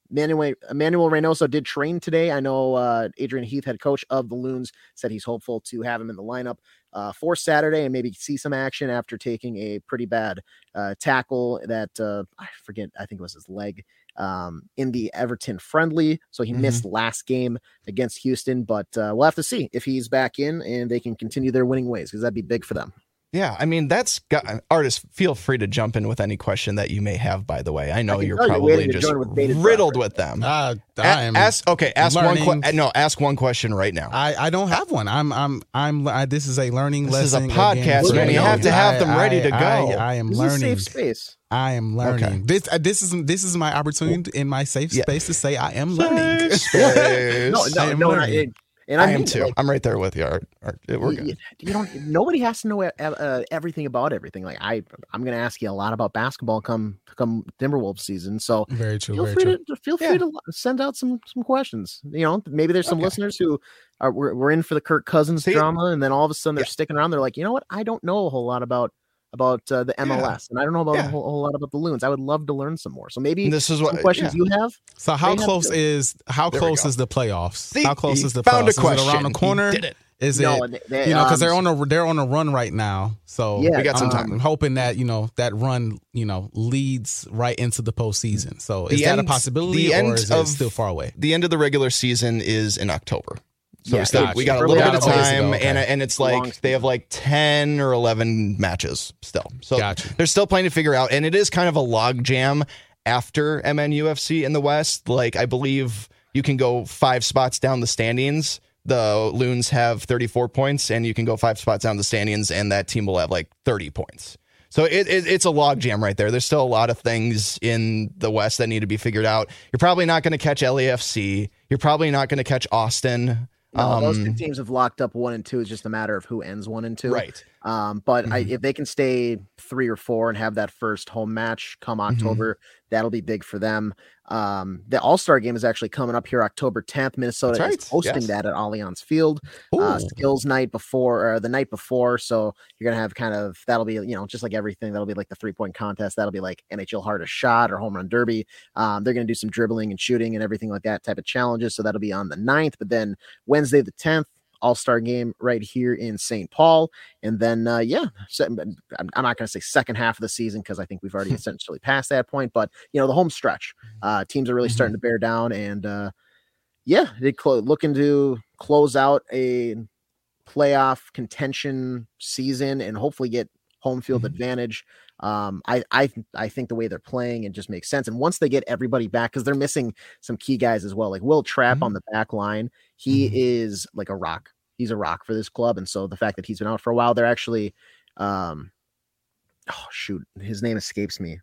Manuel, Manuel Reynoso did train today. I know uh, Adrian Heath, head coach of the Loons, said he's hopeful to have him in the lineup uh, for Saturday and maybe see some action after taking a pretty bad uh, tackle that uh, I forget. I think it was his leg um, in the Everton friendly. So he mm-hmm. missed last game against Houston, but uh, we'll have to see if he's back in and they can continue their winning ways because that'd be big for them. Yeah, I mean that's got Artis. Feel free to jump in with any question that you may have. By the way, I know I you're probably just with riddled with them. Uh, ask okay. Ask learning. one. Que- no, ask one question right now. I, I don't have one. I'm I'm I'm. I, this is a learning. This lesson is a podcast, man. You have to have them ready to go. I, am this learning. safe space. I am learning. Okay. This uh, this is this is my opportunity in my safe space yeah. to say I am learning. no, no, no, learning. And I, I am too. Like, I'm right there with you. Art, Art, we're you, good. You don't. Nobody has to know uh, everything about everything. Like I, I'm going to ask you a lot about basketball come come Timberwolves season. So very true. Feel very free true. to feel free yeah. to send out some some questions. You know, maybe there's some okay. listeners who are we're, we're in for the Kirk Cousins See, drama, and then all of a sudden they're yeah. sticking around. They're like, you know what? I don't know a whole lot about about uh, the MLS, yeah. and I don't know about yeah. a, whole, a, whole, lot about the loons. I would love to learn some more. So maybe this is what questions yeah. you have. So how close is how there close is the playoffs? See, how close is the found playoffs? a question is it around the corner? He did it. Is no, it they, you know because um, they're on a they're on a run right now, so yeah, we got some time. I'm hoping that you know that run you know leads right into the postseason. So is the that end, a possibility, The or is it still far away? The end of the regular season is in October. So yeah, we, still, we got a little bit of time, okay. and and it's like they have like ten or eleven matches still. So gotcha. there's still plenty to figure out, and it is kind of a log jam after MNUFC in the West. Like I believe you can go five spots down the standings. The Loons have 34 points, and you can go five spots down the standings, and that team will have like 30 points. So it, it, it's a log jam right there. There's still a lot of things in the West that need to be figured out. You're probably not going to catch LAFC. You're probably not going to catch Austin. No, um, those two teams have locked up one and two. It's just a matter of who ends one and two. Right. Um, but mm-hmm. I, if they can stay three or four and have that first home match come mm-hmm. October, mm-hmm. that'll be big for them. Um, the All Star game is actually coming up here October 10th. Minnesota right. is hosting yes. that at Allianz Field. Uh, skills night before or the night before, so you're gonna have kind of that'll be you know just like everything that'll be like the three point contest. That'll be like NHL hardest shot or home run derby. Um, they're gonna do some dribbling and shooting and everything like that type of challenges. So that'll be on the 9th. But then Wednesday the 10th, all Star game right here in St. Paul. And then, uh, yeah, I'm not going to say second half of the season because I think we've already essentially passed that point. But, you know, the home stretch, uh, teams are really mm-hmm. starting to bear down. And, uh, yeah, they clo- looking to close out a playoff contention season and hopefully get home field mm-hmm. advantage. Um, I I I think the way they're playing it just makes sense. And once they get everybody back, because they're missing some key guys as well, like Wil Trapp mm-hmm. on the back line, he mm-hmm. is like a rock. He's a rock for this club, and so the fact that he's been out for a while, they're actually, um, oh shoot, his name escapes me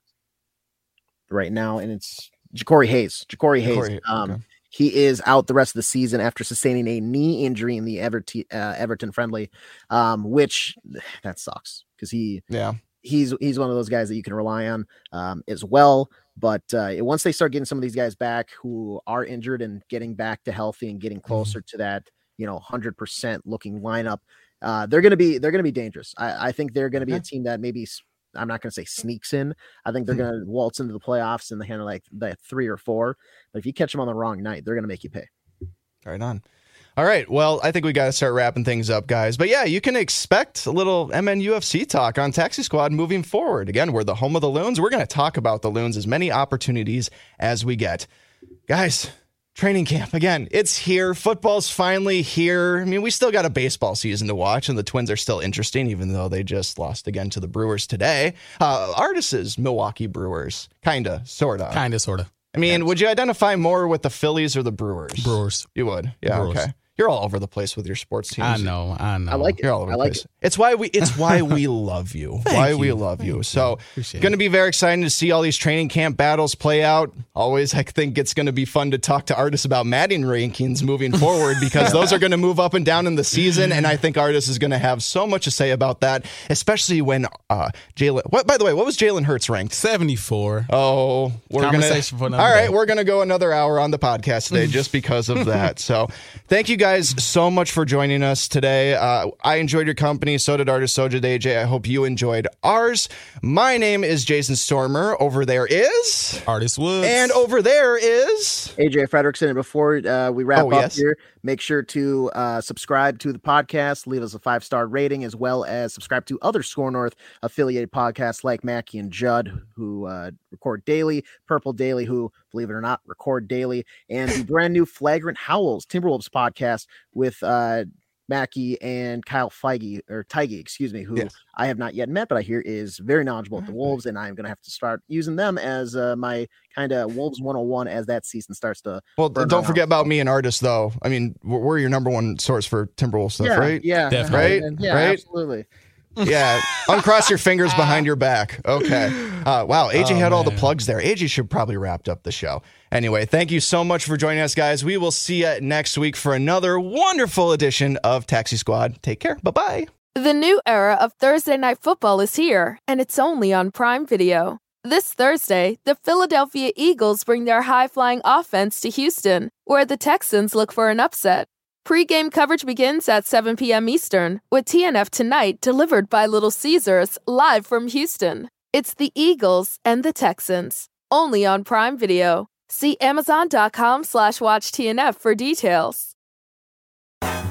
right now, and it's Jacori Hayes. Jacori Hayes. um, okay. He is out the rest of the season after sustaining a knee injury in the Everton, uh, Everton friendly, um, which that sucks because he yeah he's he's one of those guys that you can rely on um, as well. But uh, once they start getting some of these guys back who are injured and getting back to healthy and getting mm-hmm. closer mm-hmm. to that, you know, hundred percent looking lineup, uh, they're gonna be they're gonna be dangerous. I, I think they're gonna be a team that maybe I'm not gonna say sneaks in. I think they're hmm. gonna waltz into the playoffs in the hand of like the three or four. But if you catch them on the wrong night, they're gonna make you pay. Right on. All right. Well, I think we got to start wrapping things up, guys. But yeah, you can expect a little MNUFC talk on Taxi Squad moving forward. Again, we're the home of the Loons. We're going to talk about the Loons as many opportunities as we get. Guys, training camp again. It's here. Football's finally here. I mean, we still got a baseball season to watch, and the Twins are still interesting, even though they just lost again to the Brewers today. Uh, Artis's Milwaukee Brewers, kinda, sorta, kinda, sorta. I mean, would you identify more with the Phillies or the Brewers? Brewers. You would. Yeah. Brewers. Okay. You're all over the place with your sports teams. I know, I know. I like it. You're all over I the place. It. It's why we it's why we love you. why you. we love you. Thank so you. going to be very exciting to see all these training camp battles play out. Always I think it's going to be fun to talk to Artis about Madden rankings moving forward because those are going to move up and down in the season and I think Artis is going to have so much to say about that, especially when uh Jalen What by the way, what was Jalen Hurts ranked? 74. Oh, we're going to All right, we're going to go another hour on the podcast today just because of that. So, thank you guys so much for joining us today. Uh, I enjoyed your company. So did Artis Soja AJ. I hope you enjoyed ours. My name is Jason Stormer. Over there is Artis Woods. And over there is AJ Fredrickson. And before uh, we wrap oh, up yes. here, make sure to uh, subscribe to the podcast, leave us a five star rating, as well as subscribe to other SKOR North affiliated podcasts like Mackey and Judd, who uh, record daily, Purple Daily, who, believe it or not, record daily, and the brand new Flagrant Howls Timberwolves podcast with uh, Mackey and Kyle Feige or Teige, excuse me, who yes. I have not yet met, but I hear is very knowledgeable at the Wolves, and I'm going to have to start using them as uh, my kind of Wolves 101 as that season starts to. Well, don't forget about me and Artis, though. I mean, we're your number one source for Timberwolves stuff, yeah, right? Yeah, definitely. Right? Yeah, right? absolutely. Yeah, uncross your fingers behind your back. Okay. Uh, wow, AJ oh, had man. all the plugs there. AJ should probably wrapped up the show. Anyway, thank you so much for joining us, guys. We will see you next week for another wonderful edition of Taxi Squad. Take care. Bye bye. The new era of Thursday Night Football is here, and it's only on Prime Video. This Thursday, the Philadelphia Eagles bring their high flying offense to Houston, where the Texans look for an upset. Pre-game coverage begins at 7 p.m. Eastern with TNF Tonight delivered by Little Caesars live from Houston. It's the Eagles and the Texans, only on Prime Video. See amazon.com slash watch TNF for details.